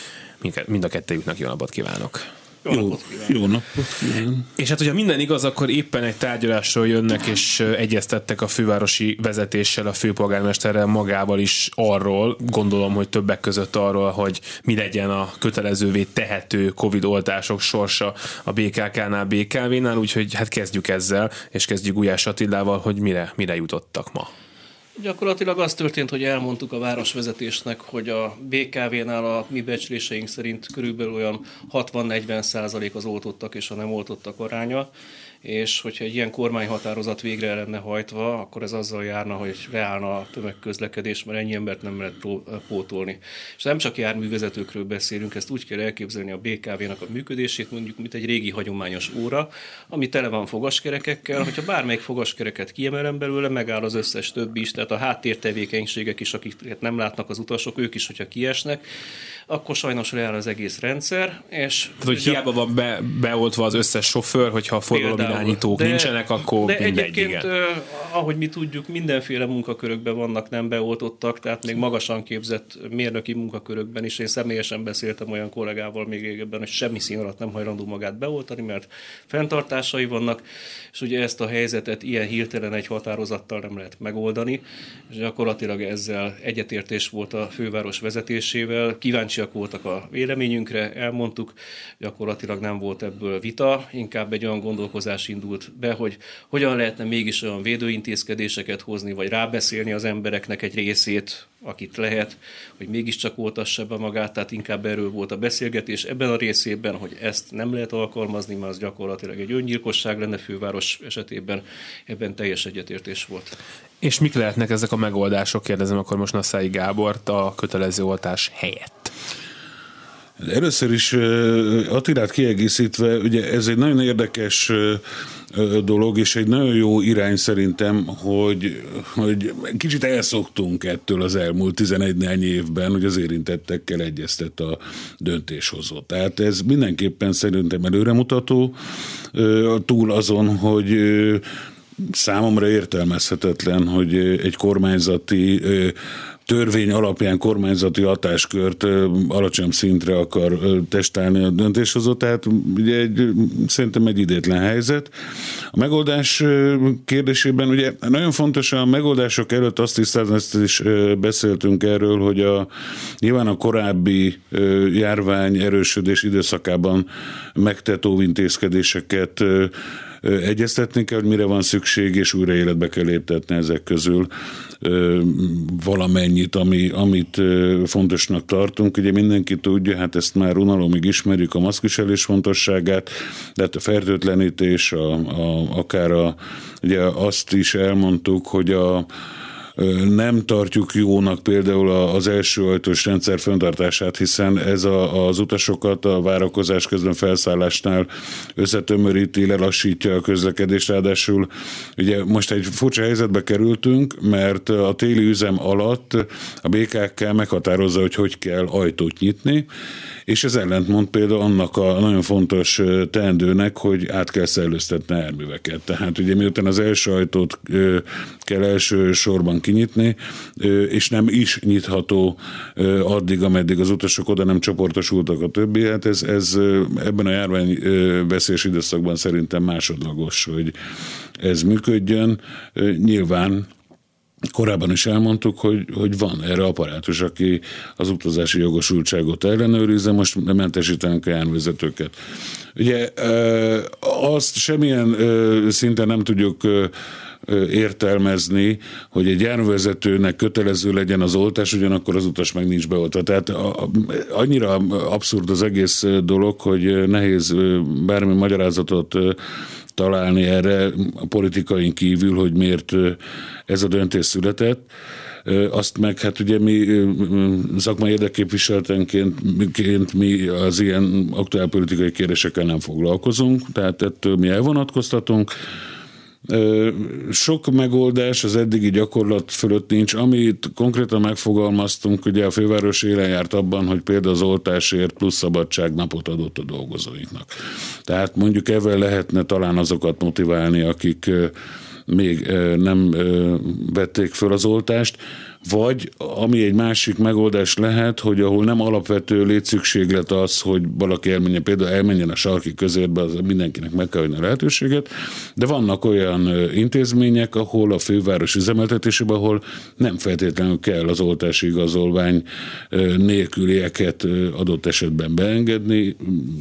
Mind a kettőjüknek jó napot kívánok! Jó, jó napot Jó napot És hát, hogyha minden igaz, akkor éppen egy tárgyalásról jönnek, és egyeztettek a fővárosi vezetéssel, a főpolgármesterrel magával is arról, gondolom, hogy többek között arról, hogy mi legyen a kötelezővé tehető Covid oltások sorsa a BKK-nál, BKV-nál, úgyhogy hát kezdjük ezzel, és kezdjük Gulyás Attilával, hogy mire, mire jutottak ma. Gyakorlatilag az történt, hogy elmondtuk a városvezetésnek, hogy a BKV-nál a mi becsléseink szerint körülbelül olyan 60-40 százalék az oltottak és a nem oltottak aránya és hogyha egy ilyen kormányhatározat végre lenne hajtva, akkor ez azzal járna, hogy leállna a tömegközlekedés, mert ennyi embert nem lehet pótolni. És nem csak járművezetőkről beszélünk, ezt úgy kell elképzelni a BKV-nak a működését, mondjuk, mint egy régi hagyományos óra, ami tele van fogaskerekekkel, hogyha bármelyik fogaskereket kiemelem belőle, megáll az összes többi is, tehát a háttértevékenységek is, akiket nem látnak az utasok, ők is, hogyha kiesnek, akkor sajnos leáll az egész rendszer. És Tehát, hogy hiába van be, beoltva az összes sofőr, hogyha a forgalomirányítók nincsenek, akkor de mindegy, egyébként, igen. ahogy mi tudjuk, mindenféle munkakörökben vannak nem beoltottak, tehát még magasan képzett mérnöki munkakörökben is. Én személyesen beszéltem olyan kollégával még régebben, hogy semmi szín alatt nem hajlandó magát beoltani, mert fenntartásai vannak, és ugye ezt a helyzetet ilyen hirtelen egy határozattal nem lehet megoldani, és gyakorlatilag ezzel egyetértés volt a főváros vezetésével. Kíváncsi kíváncsiak voltak a véleményünkre, elmondtuk, gyakorlatilag nem volt ebből vita, inkább egy olyan gondolkozás indult be, hogy hogyan lehetne mégis olyan védőintézkedéseket hozni, vagy rábeszélni az embereknek egy részét, akit lehet, hogy mégiscsak oltassa be magát, tehát inkább erről volt a beszélgetés ebben a részében, hogy ezt nem lehet alkalmazni, mert az gyakorlatilag egy öngyilkosság lenne főváros esetében, ebben teljes egyetértés volt. És mik lehetnek ezek a megoldások, kérdezem akkor most Nasszai Gábort a kötelező oltás helyett? Először is Attilát kiegészítve, ugye ez egy nagyon érdekes dolog, és egy nagyon jó irány szerintem, hogy, hogy kicsit elszoktunk ettől az elmúlt 11 néhány évben, hogy az érintettekkel egyeztet a döntéshozó. Tehát ez mindenképpen szerintem előremutató, túl azon, hogy számomra értelmezhetetlen, hogy egy kormányzati törvény alapján kormányzati hatáskört alacsony szintre akar testálni a döntéshozó, tehát ugye egy, szerintem egy idétlen helyzet. A megoldás kérdésében ugye nagyon fontos a megoldások előtt azt tisztázni, ezt is beszéltünk erről, hogy a, nyilván a korábbi járvány erősödés időszakában megtett óvintézkedéseket egyeztetni kell, hogy mire van szükség, és újra életbe kell léptetni ezek közül valamennyit, ami, amit fontosnak tartunk. Ugye mindenki tudja, hát ezt már unalomig ismerjük a maszkviselés fontosságát, de hát a fertőtlenítés, a, a, akár a, ugye azt is elmondtuk, hogy a, nem tartjuk jónak például az első ajtós rendszer föntartását, hiszen ez a, az utasokat a várakozás közben felszállásnál összetömöríti, lelassítja a közlekedést, ráadásul ugye most egy furcsa helyzetbe kerültünk, mert a téli üzem alatt a BKK meghatározza, hogy hogy kell ajtót nyitni, és ez ellentmond például annak a nagyon fontos teendőnek, hogy át kell szellőztetni erműveket. Tehát ugye miután az első ajtót kell első sorban kinyitni, és nem is nyitható addig, ameddig az utasok oda nem csoportosultak a többi, hát ez, ez ebben a járvány veszélyes időszakban szerintem másodlagos, hogy ez működjön. Nyilván Korábban is elmondtuk, hogy, hogy van erre apparátus, aki az utazási jogosultságot ellenőrizze, most mentesítenek a járvezetőket. Ugye azt semmilyen szinten nem tudjuk értelmezni, hogy egy járművezetőnek kötelező legyen az oltás, ugyanakkor az utas meg nincs beoltva. Tehát annyira abszurd az egész dolog, hogy nehéz bármi magyarázatot találni erre a politikain kívül, hogy miért ez a döntés született. Azt meg hát ugye mi szakmai érdekképviseltenként mi az ilyen aktuál politikai kérdésekkel nem foglalkozunk, tehát ettől mi elvonatkoztatunk. Sok megoldás az eddigi gyakorlat fölött nincs. Amit konkrétan megfogalmaztunk, ugye a főváros élen járt abban, hogy például az oltásért plusz szabadságnapot adott a dolgozóinknak. Tehát mondjuk ezzel lehetne talán azokat motiválni, akik még nem vették föl az oltást, vagy ami egy másik megoldás lehet, hogy ahol nem alapvető létszükséglet az, hogy valaki elmenjen, például elmenjen a sarki közérbe, az mindenkinek meg kell a lehetőséget, de vannak olyan intézmények, ahol a főváros üzemeltetésében, ahol nem feltétlenül kell az oltási igazolvány nélkülieket adott esetben beengedni,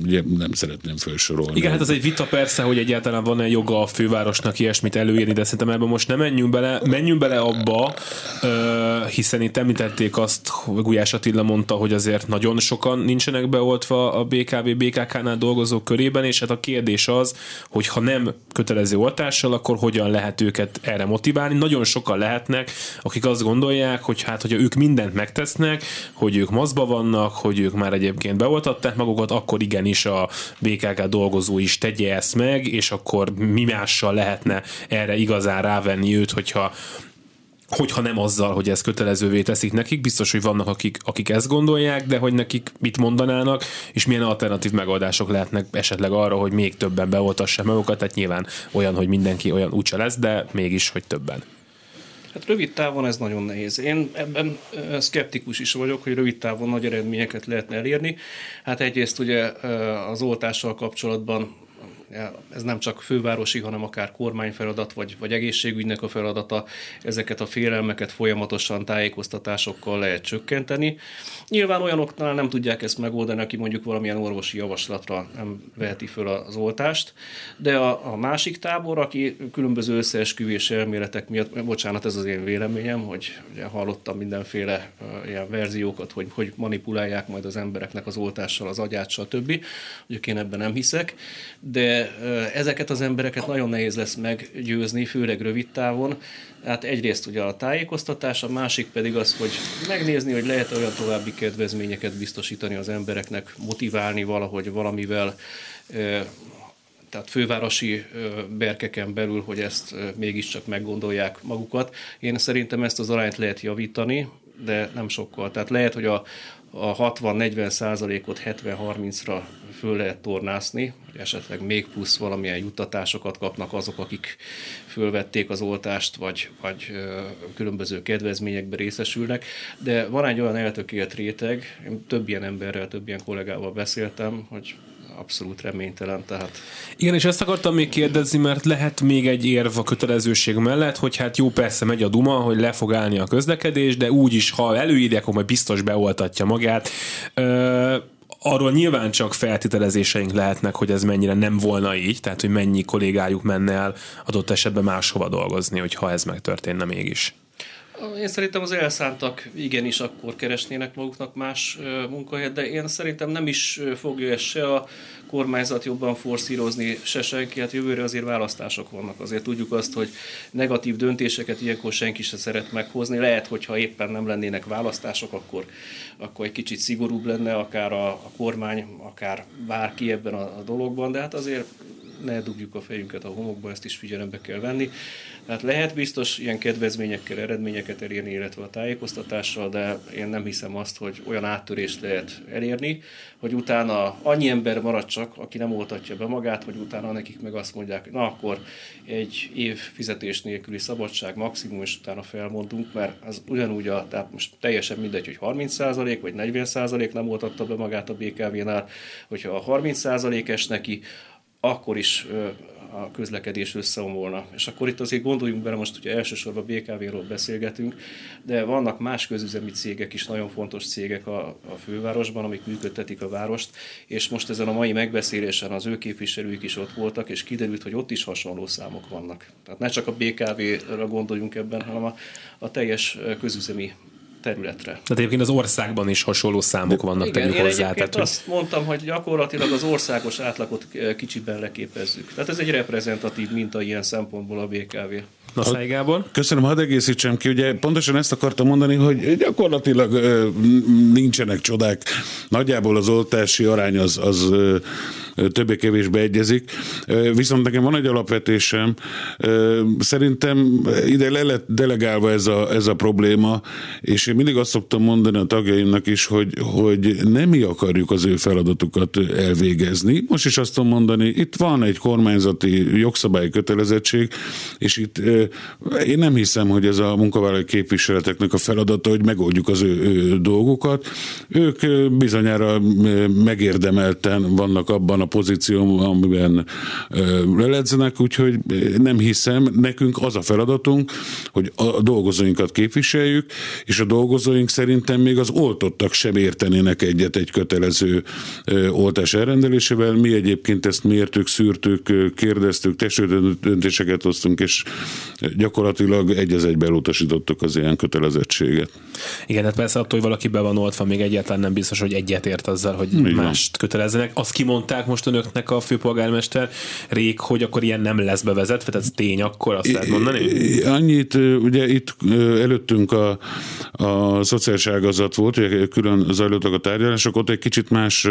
ugye nem szeretném felsorolni. Igen, hát az egy vita persze, hogy egyáltalán van-e joga a fővárosnak ilyesmit előírni, de szerintem ebben most nem menjünk bele, menjünk bele abba, hiszen itt említették azt, Gulyás Attila mondta, hogy azért nagyon sokan nincsenek beoltva a BKV, BKK-nál dolgozók körében, és hát a kérdés az, hogy ha nem kötelező oltással, akkor hogyan lehet őket erre motiválni. Nagyon sokan lehetnek, akik azt gondolják, hogy hát, hogyha ők mindent megtesznek, hogy ők mazba vannak, hogy ők már egyébként beoltatták magukat, akkor igenis a BKK dolgozó is tegye ezt meg, és akkor mi mással lehetne erre igazán rávenni őt, hogyha hogyha nem azzal, hogy ez kötelezővé teszik nekik, biztos, hogy vannak, akik, akik ezt gondolják, de hogy nekik mit mondanának, és milyen alternatív megoldások lehetnek esetleg arra, hogy még többen beoltassák magukat, tehát nyilván olyan, hogy mindenki olyan úgyse lesz, de mégis, hogy többen. Hát rövid távon ez nagyon nehéz. Én ebben szkeptikus is vagyok, hogy rövid távon nagy eredményeket lehetne elérni. Hát egyrészt ugye az oltással kapcsolatban ez nem csak fővárosi, hanem akár kormányfeladat, vagy, vagy egészségügynek a feladata, ezeket a félelmeket folyamatosan tájékoztatásokkal lehet csökkenteni. Nyilván olyanoknál nem tudják ezt megoldani, aki mondjuk valamilyen orvosi javaslatra nem veheti föl az oltást, de a, a másik tábor, aki különböző összeesküvés elméletek miatt, bocsánat, ez az én véleményem, hogy ugye hallottam mindenféle uh, ilyen verziókat, hogy, hogy manipulálják majd az embereknek az oltással az agyát, stb. Ugye én ebben nem hiszek, de ezeket az embereket nagyon nehéz lesz meggyőzni, főleg rövid távon. Hát egyrészt ugye a tájékoztatás, a másik pedig az, hogy megnézni, hogy lehet olyan további kedvezményeket biztosítani az embereknek, motiválni valahogy valamivel, tehát fővárosi berkeken belül, hogy ezt mégiscsak meggondolják magukat. Én szerintem ezt az arányt lehet javítani, de nem sokkal. Tehát lehet, hogy a, a 60-40 százalékot 70-30-ra föl lehet tornászni, esetleg még plusz valamilyen juttatásokat kapnak azok, akik fölvették az oltást, vagy, vagy különböző kedvezményekbe részesülnek. De van egy olyan eltökélt réteg, én több ilyen emberrel, több ilyen kollégával beszéltem, hogy abszolút reménytelen. Tehát... Igen, és ezt akartam még kérdezni, mert lehet még egy érv a kötelezőség mellett, hogy hát jó, persze megy a duma, hogy le fog állni a közlekedés, de úgyis, ha előírják, akkor majd biztos beoltatja magát. Ö- arról nyilván csak feltételezéseink lehetnek, hogy ez mennyire nem volna így, tehát hogy mennyi kollégájuk menne el adott esetben máshova dolgozni, hogyha ez megtörténne mégis. Én szerintem az elszántak igenis akkor keresnének maguknak más munkahelyet, de én szerintem nem is fogja ez se a kormányzat jobban forszírozni, se senki. Hát jövőre azért választások vannak. Azért tudjuk azt, hogy negatív döntéseket ilyenkor senki se szeret meghozni. Lehet, hogyha éppen nem lennének választások, akkor, akkor egy kicsit szigorúbb lenne akár a, a kormány, akár bárki ebben a, a dologban, de hát azért ne dugjuk a fejünket a homokba, ezt is figyelembe kell venni. Tehát lehet biztos ilyen kedvezményekkel eredményeket elérni, illetve a tájékoztatással, de én nem hiszem azt, hogy olyan áttörést lehet elérni, hogy utána annyi ember marad csak, aki nem oltatja be magát, hogy utána nekik meg azt mondják, na akkor egy év fizetés nélküli szabadság maximum, és utána felmondunk, mert az ugyanúgy, a, tehát most teljesen mindegy, hogy 30% vagy 40% nem oltatta be magát a BKV-nál, hogyha a 30% es neki, akkor is a közlekedés összeomolna. És akkor itt azért gondoljunk bele, most ugye elsősorban BKV-ról beszélgetünk, de vannak más közüzemi cégek is, nagyon fontos cégek a, a fővárosban, amik működtetik a várost, és most ezen a mai megbeszélésen az ő képviselők is ott voltak, és kiderült, hogy ott is hasonló számok vannak. Tehát ne csak a BKV-ra gondoljunk ebben, hanem a, a teljes közüzemi területre. Tehát egyébként az országban is hasonló számok vannak, Igen, tegyük én hozzá. Tehát, hogy... azt mondtam, hogy gyakorlatilag az országos átlagot kicsiben leképezzük. Tehát ez egy reprezentatív minta ilyen szempontból a BKV. Na, Gábor? Köszönöm, hadd egészítsem ki. Ugye pontosan ezt akartam mondani, hogy gyakorlatilag ö, nincsenek csodák. Nagyjából az oltási arány az, az ö, többé-kevésbé egyezik. Viszont nekem van egy alapvetésem. Szerintem ide le lett delegálva ez a, ez a probléma, és én mindig azt szoktam mondani a tagjaimnak is, hogy, hogy nem mi akarjuk az ő feladatukat elvégezni. Most is azt tudom mondani, itt van egy kormányzati jogszabályi kötelezettség, és itt én nem hiszem, hogy ez a munkavállalói képviseleteknek a feladata, hogy megoldjuk az ő, ő dolgokat. Ők bizonyára megérdemelten vannak abban a pozíció, amiben leledzenek, úgyhogy nem hiszem, nekünk az a feladatunk, hogy a dolgozóinkat képviseljük, és a dolgozóink szerintem még az oltottak sem értenének egyet egy kötelező oltás elrendelésével. Mi egyébként ezt mértük, szűrtük, kérdeztük, döntéseket hoztunk, és gyakorlatilag egy az egybe elutasítottuk az ilyen kötelezettséget. Igen, hát persze attól, hogy valaki be van oltva, még egyáltalán nem biztos, hogy egyetért azzal, hogy Igen. mást kötelezzenek. Azt kimondták most önöknek a főpolgármester rég, hogy akkor ilyen nem lesz bevezetve, tehát ez tény akkor, azt lehet mondani? Annyit, ugye itt előttünk a, a szociális ágazat volt, ugye külön zajlottak a tárgyalások, ott egy kicsit más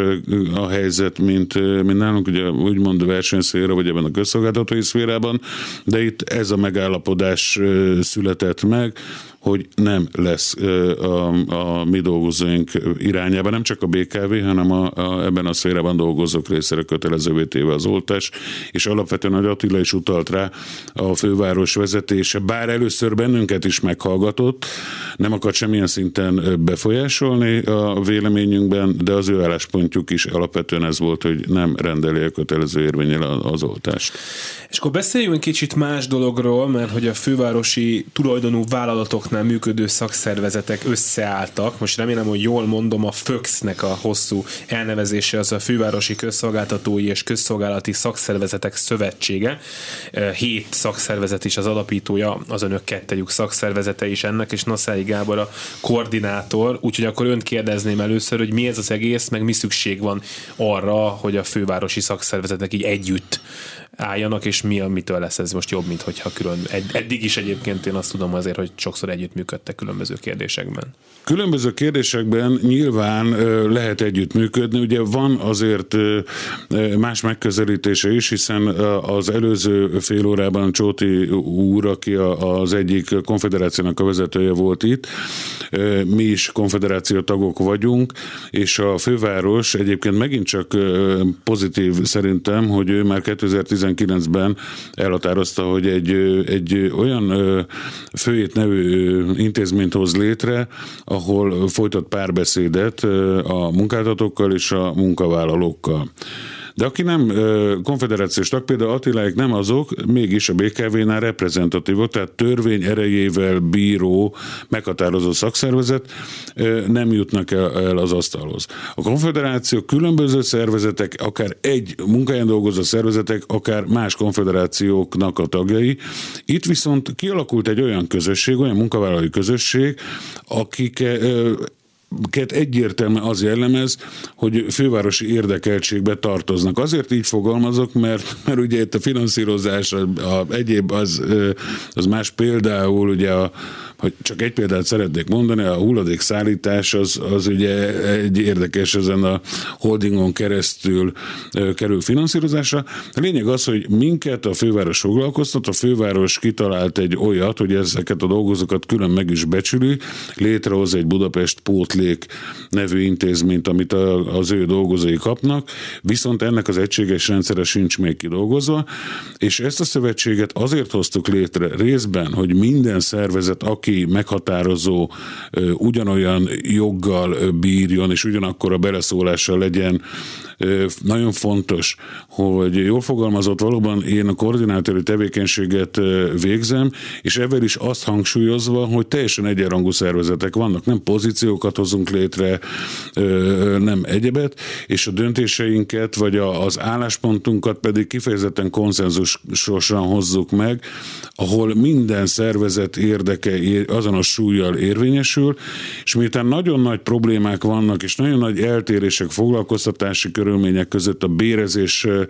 a helyzet, mint, mint nálunk, ugye úgymond versenyszféra, vagy ebben a közszolgáltatói szférában, de itt ez a megállapodás született meg, hogy nem lesz a, a mi dolgozóink irányában, nem csak a BKV, hanem a, a, ebben a szférában dolgozók részére kötelezővé téve az oltás, és alapvetően Nagy Attila is utalt rá a főváros vezetése, bár először bennünket is meghallgatott, nem akart semmilyen szinten befolyásolni a véleményünkben, de az ő álláspontjuk is alapvetően ez volt, hogy nem rendeli a kötelező érvényel az oltást. És akkor beszéljünk kicsit más dologról, mert hogy a fővárosi tulajdonú vállalatoknál működő szakszervezetek összeálltak. Most remélem, hogy jól mondom, a FÖX-nek a hosszú elnevezése az a Fővárosi Közszolgáltatói és Közszolgálati Szakszervezetek Szövetsége. Hét szakszervezet is az alapítója, az önök kettejük szakszervezete is ennek, és Naszái Gábor a koordinátor, úgyhogy akkor önt kérdezném először, hogy mi ez az egész, meg mi szükség van arra, hogy a fővárosi szakszervezetek így együtt álljanak, és mi, mitől lesz ez most jobb, mint hogyha külön. Eddig is egyébként én azt tudom azért, hogy sokszor együttműködtek különböző kérdésekben. Különböző kérdésekben nyilván lehet együttműködni. Ugye van azért más megközelítése is, hiszen az előző fél órában Csóti úr, aki az egyik konfederációnak a vezetője volt itt, mi is konfederáció tagok vagyunk, és a főváros egyébként megint csak pozitív szerintem, hogy ő már 2019-ben elhatározta, hogy egy, egy olyan főét nevű intézményt hoz létre, ahol folytat párbeszédet a munkáltatókkal és a munkavállalókkal. De aki nem konfederációs tag, például Attiláik nem azok, mégis a BKV-nál reprezentatívok, tehát törvény erejével bíró, meghatározó szakszervezet nem jutnak el, az asztalhoz. A konfederáció különböző szervezetek, akár egy munkáján dolgozó szervezetek, akár más konfederációknak a tagjai. Itt viszont kialakult egy olyan közösség, olyan munkavállalói közösség, akik Ket egyértelműen az jellemez, hogy fővárosi érdekeltségbe tartoznak. Azért így fogalmazok, mert, mert ugye itt a finanszírozás, a, a egyéb az, az más például ugye a, hogy csak egy példát szeretnék mondani, a hulladék szállítás az, az ugye egy érdekes ezen a holdingon keresztül kerül finanszírozásra. A lényeg az, hogy minket a főváros foglalkoztat, a főváros kitalált egy olyat, hogy ezeket a dolgozókat külön meg is becsüli, létrehoz egy Budapest Pótlék nevű intézményt, amit a, az ő dolgozói kapnak, viszont ennek az egységes rendszere sincs még kidolgozva, és ezt a szövetséget azért hoztuk létre részben, hogy minden szervezet, aki meghatározó, ugyanolyan joggal bírjon, és ugyanakkor a beleszólása legyen nagyon fontos, hogy jól fogalmazott, valóban én a koordinátori tevékenységet végzem, és evel is azt hangsúlyozva, hogy teljesen egyenrangú szervezetek vannak, nem pozíciókat hozunk létre, nem egyebet, és a döntéseinket, vagy az álláspontunkat pedig kifejezetten konszenzusosan hozzuk meg, ahol minden szervezet érdeke azonos súlyjal érvényesül, és miután nagyon nagy problémák vannak, és nagyon nagy eltérések foglalkoztatási körülmények között a bérezésben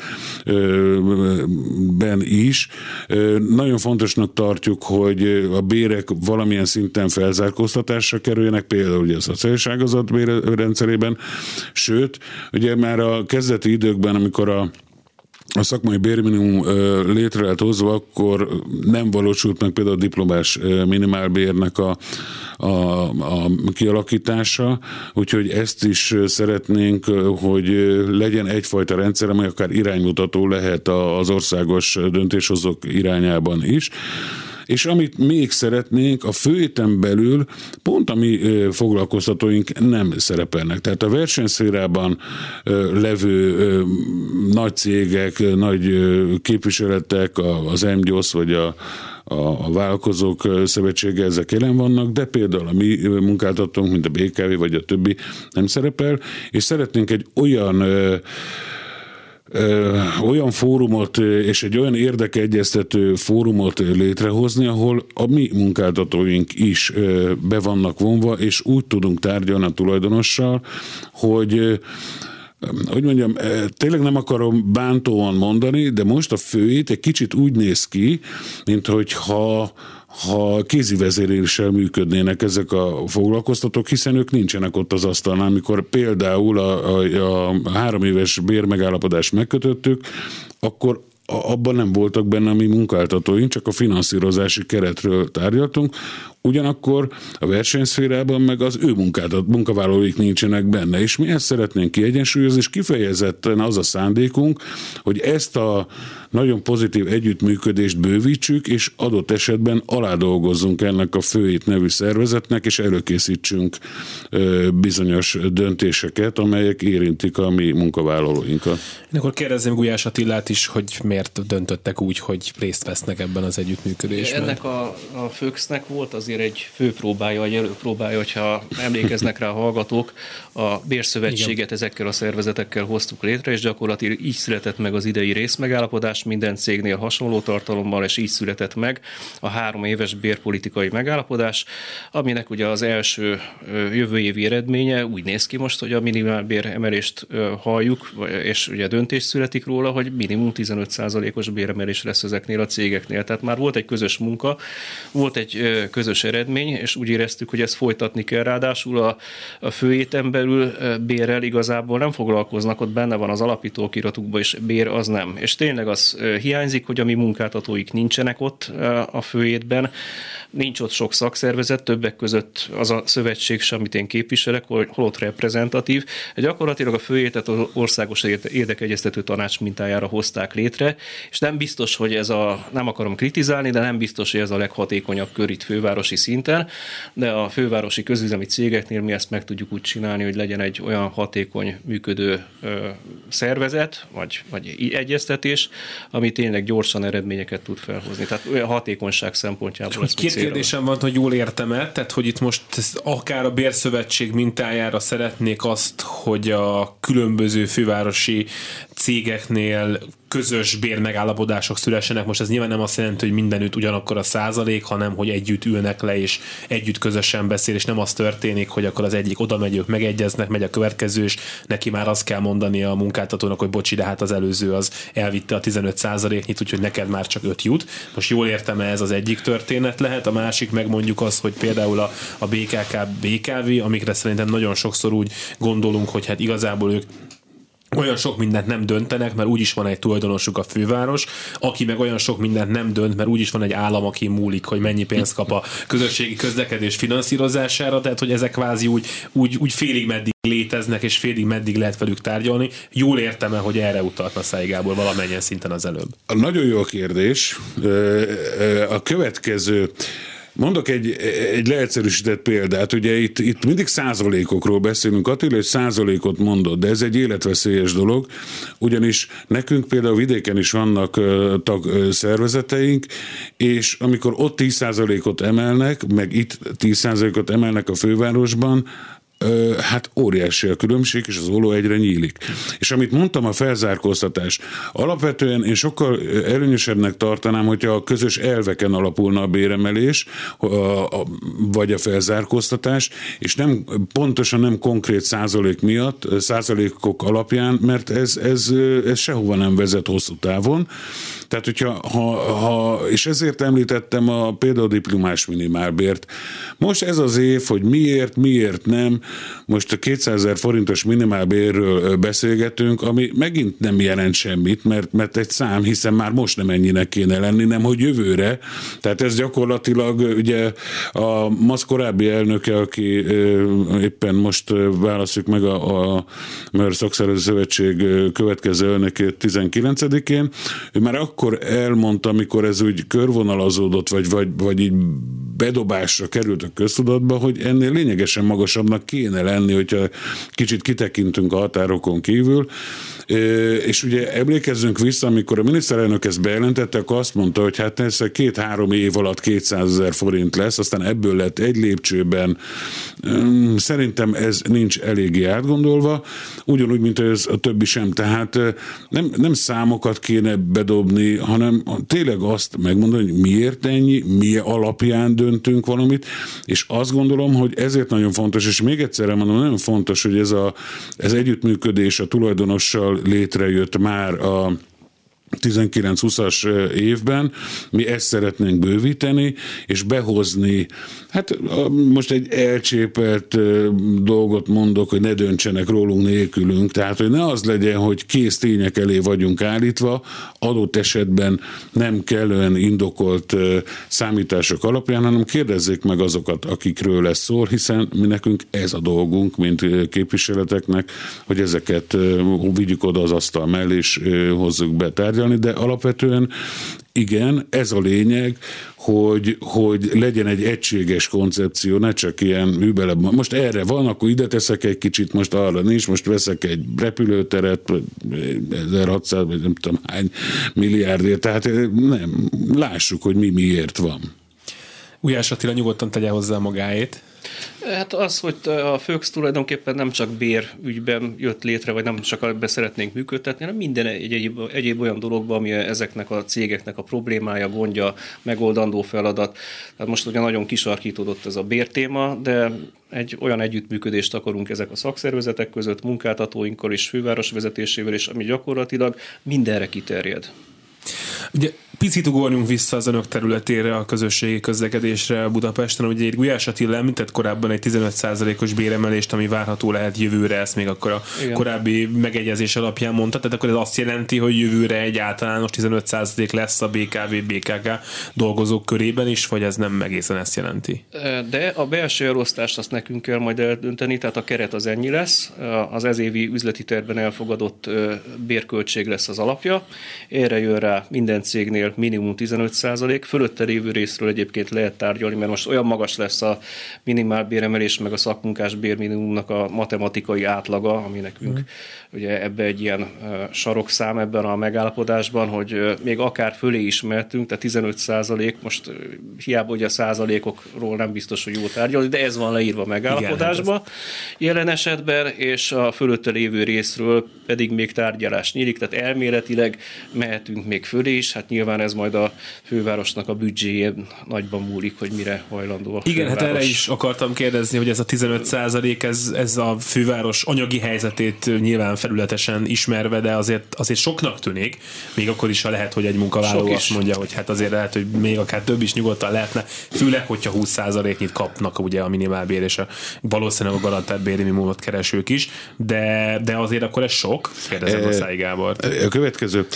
is, nagyon fontosnak tartjuk, hogy a bérek valamilyen szinten felzárkóztatásra kerüljenek, például ugye a szociális ágazat rendszerében, sőt, ugye már a kezdeti időkben, amikor a a szakmai bérminimum létre lehet hozva, akkor nem valósult meg például a diplomás minimálbérnek a, a, a kialakítása, úgyhogy ezt is szeretnénk, hogy legyen egyfajta rendszer, amely akár iránymutató lehet az országos döntéshozók irányában is. És amit még szeretnénk, a főéten belül pont a mi foglalkoztatóink nem szerepelnek. Tehát a versenyszférában levő nagy cégek, nagy képviseletek, az MGOS vagy a a, vállalkozók szövetsége ezek jelen vannak, de például a mi munkáltatónk, mint a BKV vagy a többi nem szerepel, és szeretnénk egy olyan olyan fórumot és egy olyan érdekeegyeztető fórumot létrehozni, ahol a mi munkáltatóink is be vannak vonva, és úgy tudunk tárgyalni a tulajdonossal, hogy hogy mondjam, tényleg nem akarom bántóan mondani, de most a főét egy kicsit úgy néz ki, mint hogyha ha kézi vezéréssel működnének ezek a foglalkoztatók, hiszen ők nincsenek ott az asztalnál, amikor például a, a, a három éves bérmegállapodást megkötöttük, akkor abban nem voltak benne a mi munkáltatóink, csak a finanszírozási keretről tárgyaltunk, ugyanakkor a versenyszférában meg az ő munkáltat, munkavállalóik nincsenek benne, és mi ezt szeretnénk kiegyensúlyozni, és kifejezetten az a szándékunk, hogy ezt a nagyon pozitív együttműködést bővítsük, és adott esetben aládolgozzunk ennek a főét nevű szervezetnek, és előkészítsünk bizonyos döntéseket, amelyek érintik a mi munkavállalóinkat. Én akkor kérdezzem Gulyás Attillát is, hogy miért döntöttek úgy, hogy részt vesznek ebben az együttműködésben. Ennek a, a Föxnek volt azért egy főpróbája, egy előpróbája, hogyha emlékeznek rá a hallgatók, a Bérszövetséget Igen. ezekkel a szervezetekkel hoztuk létre, és gyakorlatilag így született meg az idei részmegállapodás, minden cégnél hasonló tartalommal, és így született meg a három éves bérpolitikai megállapodás, aminek ugye az első jövő évi eredménye úgy néz ki most, hogy a minimálbér emelést halljuk, és ugye döntés születik róla, hogy minimum 15%-os béremelés lesz ezeknél a cégeknél. Tehát már volt egy közös munka, volt egy közös eredmény, és úgy éreztük, hogy ezt folytatni kell. Ráadásul a, a főéten belül bérrel igazából nem foglalkoznak, ott benne van az alapítókiratukban, és bér az nem. És tényleg az hiányzik, hogy a mi munkáltatóik nincsenek ott a főétben, nincs ott sok szakszervezet, többek között az a szövetség sem, amit én képviselek, holott reprezentatív. Gyakorlatilag a főétet az országos érdekegyeztető tanács mintájára hozták létre, és nem biztos, hogy ez a, nem akarom kritizálni, de nem biztos, hogy ez a leghatékonyabb kör itt fővárosi szinten, de a fővárosi közüzemi cégeknél mi ezt meg tudjuk úgy csinálni, hogy legyen egy olyan hatékony működő ö, szervezet, vagy, vagy egyeztetés, ami tényleg gyorsan eredményeket tud felhozni. Tehát olyan hatékonyság szempontjából. Hogy két kérdésem van, hogy jól értem-e, tehát hogy itt most akár a bérszövetség mintájára szeretnék azt, hogy a különböző fővárosi cégeknél közös bérmegállapodások szülessenek. Most ez nyilván nem azt jelenti, hogy mindenütt ugyanakkor a százalék, hanem hogy együtt ülnek le, és együtt közösen beszél, és nem az történik, hogy akkor az egyik oda megy, ők megegyeznek, megy a következő, és neki már azt kell mondani a munkáltatónak, hogy bocsi, de hát az előző az elvitte a 15 százaléknyit, úgyhogy neked már csak 5 jut. Most jól értem ez az egyik történet lehet, a másik meg mondjuk az, hogy például a, a BKK, BKV, amikre szerintem nagyon sokszor úgy gondolunk, hogy hát igazából ők olyan sok mindent nem döntenek, mert úgyis van egy tulajdonosuk a főváros, aki meg olyan sok mindent nem dönt, mert úgyis van egy állam, aki múlik, hogy mennyi pénzt kap a közösségi közlekedés finanszírozására, tehát hogy ezek kvázi úgy, úgy, úgy félig meddig léteznek, és félig meddig lehet velük tárgyalni. Jól értem-e, hogy erre utalt Szái Gábor valamennyien szinten az előbb? Nagyon jó a kérdés. A következő Mondok egy, egy leegyszerűsített példát, ugye itt, itt mindig százalékokról beszélünk, Attila egy százalékot mondott, de ez egy életveszélyes dolog, ugyanis nekünk például vidéken is vannak tag szervezeteink, és amikor ott 10 százalékot emelnek, meg itt 10 százalékot emelnek a fővárosban, hát óriási a különbség, és az olló egyre nyílik. És amit mondtam, a felzárkóztatás. Alapvetően én sokkal előnyösebbnek tartanám, hogyha a közös elveken alapulna a béremelés, vagy a felzárkóztatás, és nem pontosan nem konkrét százalék miatt, százalékok alapján, mert ez, ez, ez sehova nem vezet hosszú távon. Tehát, hogyha, ha, ha, és ezért említettem a például diplomás minimálbért. Most ez az év, hogy miért, miért nem, most a 200 ezer forintos minimálbérről beszélgetünk, ami megint nem jelent semmit, mert, mert egy szám, hiszen már most nem ennyinek kéne lenni, nem hogy jövőre. Tehát ez gyakorlatilag ugye a MASZ korábbi elnöke, aki éppen most választjuk meg a, a Magyar Szakszervező Szövetség következő elnökét 19-én, ő már akkor elmondta, amikor ez úgy körvonalazódott, vagy, vagy, vagy így bedobásra került a köztudatba, hogy ennél lényegesen magasabbnak kéne lenni, hogyha kicsit kitekintünk a határokon kívül. És ugye emlékezzünk vissza, amikor a miniszterelnök ezt bejelentette, akkor azt mondta, hogy hát ez két-három év alatt 200 ezer forint lesz, aztán ebből lett egy lépcsőben. Szerintem ez nincs eléggé átgondolva, ugyanúgy, mint ez a többi sem. Tehát nem, nem számokat kéne bedobni, hanem tényleg azt megmondani, hogy miért ennyi, mi alapján döntünk valamit, és azt gondolom, hogy ezért nagyon fontos, és még egyszer mondom, nagyon fontos, hogy ez, a, ez együttműködés a tulajdonossal létrejött már a 19-20-as évben. Mi ezt szeretnénk bővíteni, és behozni, hát most egy elcsépelt dolgot mondok, hogy ne döntsenek rólunk nélkülünk, tehát hogy ne az legyen, hogy kész tények elé vagyunk állítva, adott esetben nem kellően indokolt számítások alapján, hanem kérdezzék meg azokat, akikről lesz szól, hiszen mi nekünk ez a dolgunk, mint képviseleteknek, hogy ezeket vigyük oda az asztal mellé, és hozzuk be. Tárgyalni, tárgyalni, de alapvetően igen, ez a lényeg, hogy, hogy legyen egy egységes koncepció, ne csak ilyen műbele. Most erre van, akkor ide teszek egy kicsit, most arra nincs, most veszek egy repülőteret, 1600, vagy nem tudom hány milliárdért, tehát nem, lássuk, hogy mi miért van. Ujjás Attila nyugodtan tegye hozzá magáét. Hát az, hogy a Föx tulajdonképpen nem csak bér ügyben jött létre, vagy nem csak ebbe szeretnénk működtetni, hanem minden egy, egyéb, egyéb olyan dologban, ami ezeknek a cégeknek a problémája, gondja, megoldandó feladat. Tehát most ugye nagyon kisarkítódott ez a bértéma, de egy olyan együttműködést akarunk ezek a szakszervezetek között, munkáltatóinkkal és főváros vezetésével, és ami gyakorlatilag mindenre kiterjed. Ugye picit ugorjunk vissza az önök területére, a közösségi közlekedésre Budapesten. Ugye egy Gulyás Attila említett korábban egy 15%-os béremelést, ami várható lehet jövőre, ezt még akkor a Igen. korábbi megegyezés alapján mondta. Tehát akkor ez azt jelenti, hogy jövőre egy általános 15% lesz a BKV, BKK dolgozók körében is, vagy ez nem egészen ezt jelenti? De a belső elosztást azt nekünk kell majd eldönteni, tehát a keret az ennyi lesz. Az ezévi üzleti tervben elfogadott bérköltség lesz az alapja. Erre jön rá minden minden cégnél minimum 15 százalék, fölötte lévő részről egyébként lehet tárgyalni, mert most olyan magas lesz a minimálbéremelés, meg a szakmunkás bérminimumnak a matematikai átlaga, ami nekünk mm. ugye ebbe egy ilyen sarokszám ebben a megállapodásban, hogy még akár fölé is mehetünk, tehát 15 százalék, most hiába ugye a százalékokról nem biztos, hogy jó tárgyalni, de ez van leírva a megállapodásba Igen, jelen esetben, és a fölötte lévő részről pedig még tárgyalás nyílik, tehát elméletileg mehetünk még fölé is, hát nyilván ez majd a fővárosnak a büdzséje nagyban múlik, hogy mire hajlandó a Igen, főváros. hát erre is akartam kérdezni, hogy ez a 15 százalék, ez, ez a főváros anyagi helyzetét nyilván felületesen ismerve, de azért, azért soknak tűnik, még akkor is, ha lehet, hogy egy munkavállaló azt mondja, hogy hát azért lehet, hogy még akár több is nyugodtan lehetne, főleg, hogyha 20 százaléknyit kapnak ugye a minimálbér és a valószínűleg a garantált bérinimumot keresők is, de, de azért akkor ez sok, kérdezem a Száj Gábor. A következő.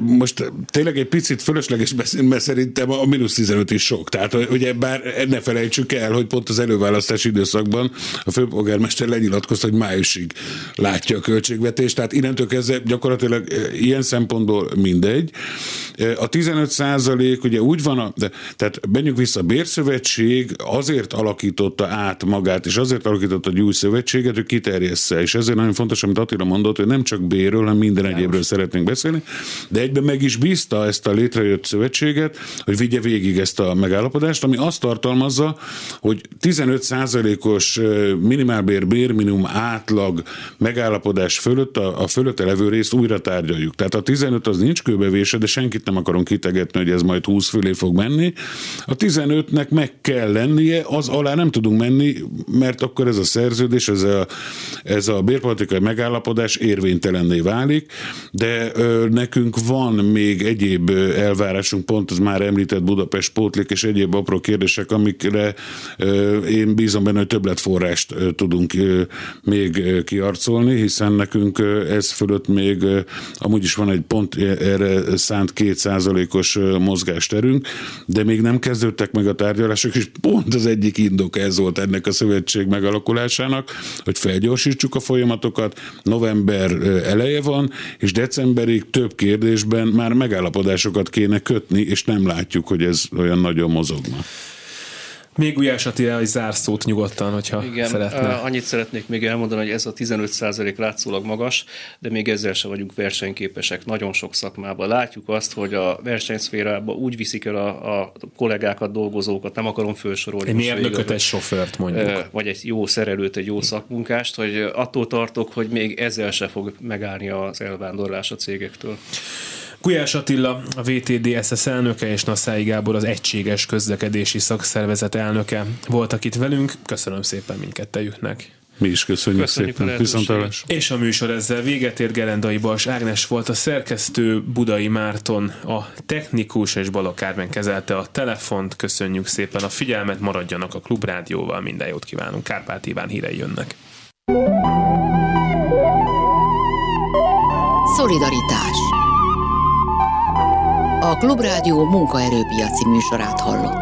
Most tényleg egy picit fölösleges beszélni, mert szerintem a mínusz 15 is sok. Tehát ugye bár ne felejtsük el, hogy pont az előválasztási időszakban a főpolgármester lenyilatkozta, hogy májusig látja a költségvetést, tehát innentől kezdve gyakorlatilag ilyen szempontból mindegy. A 15 százalék ugye úgy van, a, tehát menjünk vissza, a Bérszövetség azért alakította át magát, és azért alakította a új szövetséget, hogy kiterjessze, és ezért nagyon fontos, amit Attila mondott, hogy nem csak bérről, hanem minden egyébről szeretnénk beszélni, de egyben meg is bízta ezt a létrejött szövetséget, hogy vigye végig ezt a megállapodást, ami azt tartalmazza, hogy 15%-os minimálbér, bérminimum átlag megállapodás fölött a, a fölötte levő részt újra tárgyaljuk. Tehát a 15 az nincs kőbevése, de senkit nem akarom kitegetni, hogy ez majd 20 fölé fog menni. A 15-nek meg kell lennie, az alá nem tudunk menni, mert akkor ez a szerződés, ez a, ez a bérpolitikai megállapodás érvénytelenné válik, de ö, nekünk van még egyéb elvárásunk, pont az már említett Budapest pótlék és egyéb apró kérdések, amikre én bízom benne, hogy többletforrást tudunk még kiarcolni, hiszen nekünk ez fölött még amúgy is van egy pont erre szánt kétszázalékos mozgásterünk, de még nem kezdődtek meg a tárgyalások, és pont az egyik indok ez volt ennek a szövetség megalakulásának, hogy felgyorsítsuk a folyamatokat, november eleje van, és decemberig több kérdésben már megállapodásokat kéne kötni, és nem látjuk, hogy ez olyan nagyon mozogna. Még Gulyás Attila egy zárszót nyugodtan, hogyha Igen, szeretne. Annyit szeretnék még elmondani, hogy ez a 15% látszólag magas, de még ezzel sem vagyunk versenyképesek nagyon sok szakmában. Látjuk azt, hogy a versenyszférában úgy viszik el a, a kollégákat, dolgozókat, nem akarom felsorolni. Egy mérnököt, egy sofőrt mondjuk. Vagy egy jó szerelőt, egy jó szakmunkást, hogy attól tartok, hogy még ezzel se fog megállni az elvándorlás a cégektől. Gulyás Attila, a VTD SS elnöke és Nasszái Gábor az Egységes Közlekedési Szakszervezet elnöke voltak itt velünk. Köszönöm szépen mindkettejüknek. Mi is köszönjük, köszönjük szépen. És a műsor ezzel véget ér. Gerendai Bals Ágnes volt a szerkesztő, Budai Márton a technikus, és Balak Ármen kezelte a telefont. Köszönjük szépen a figyelmet, maradjanak a Klubrádióval, minden jót kívánunk. Kárpát Iván hírei jönnek. Szolidaritás a Klubrádió munkaerőpiaci műsorát hallották.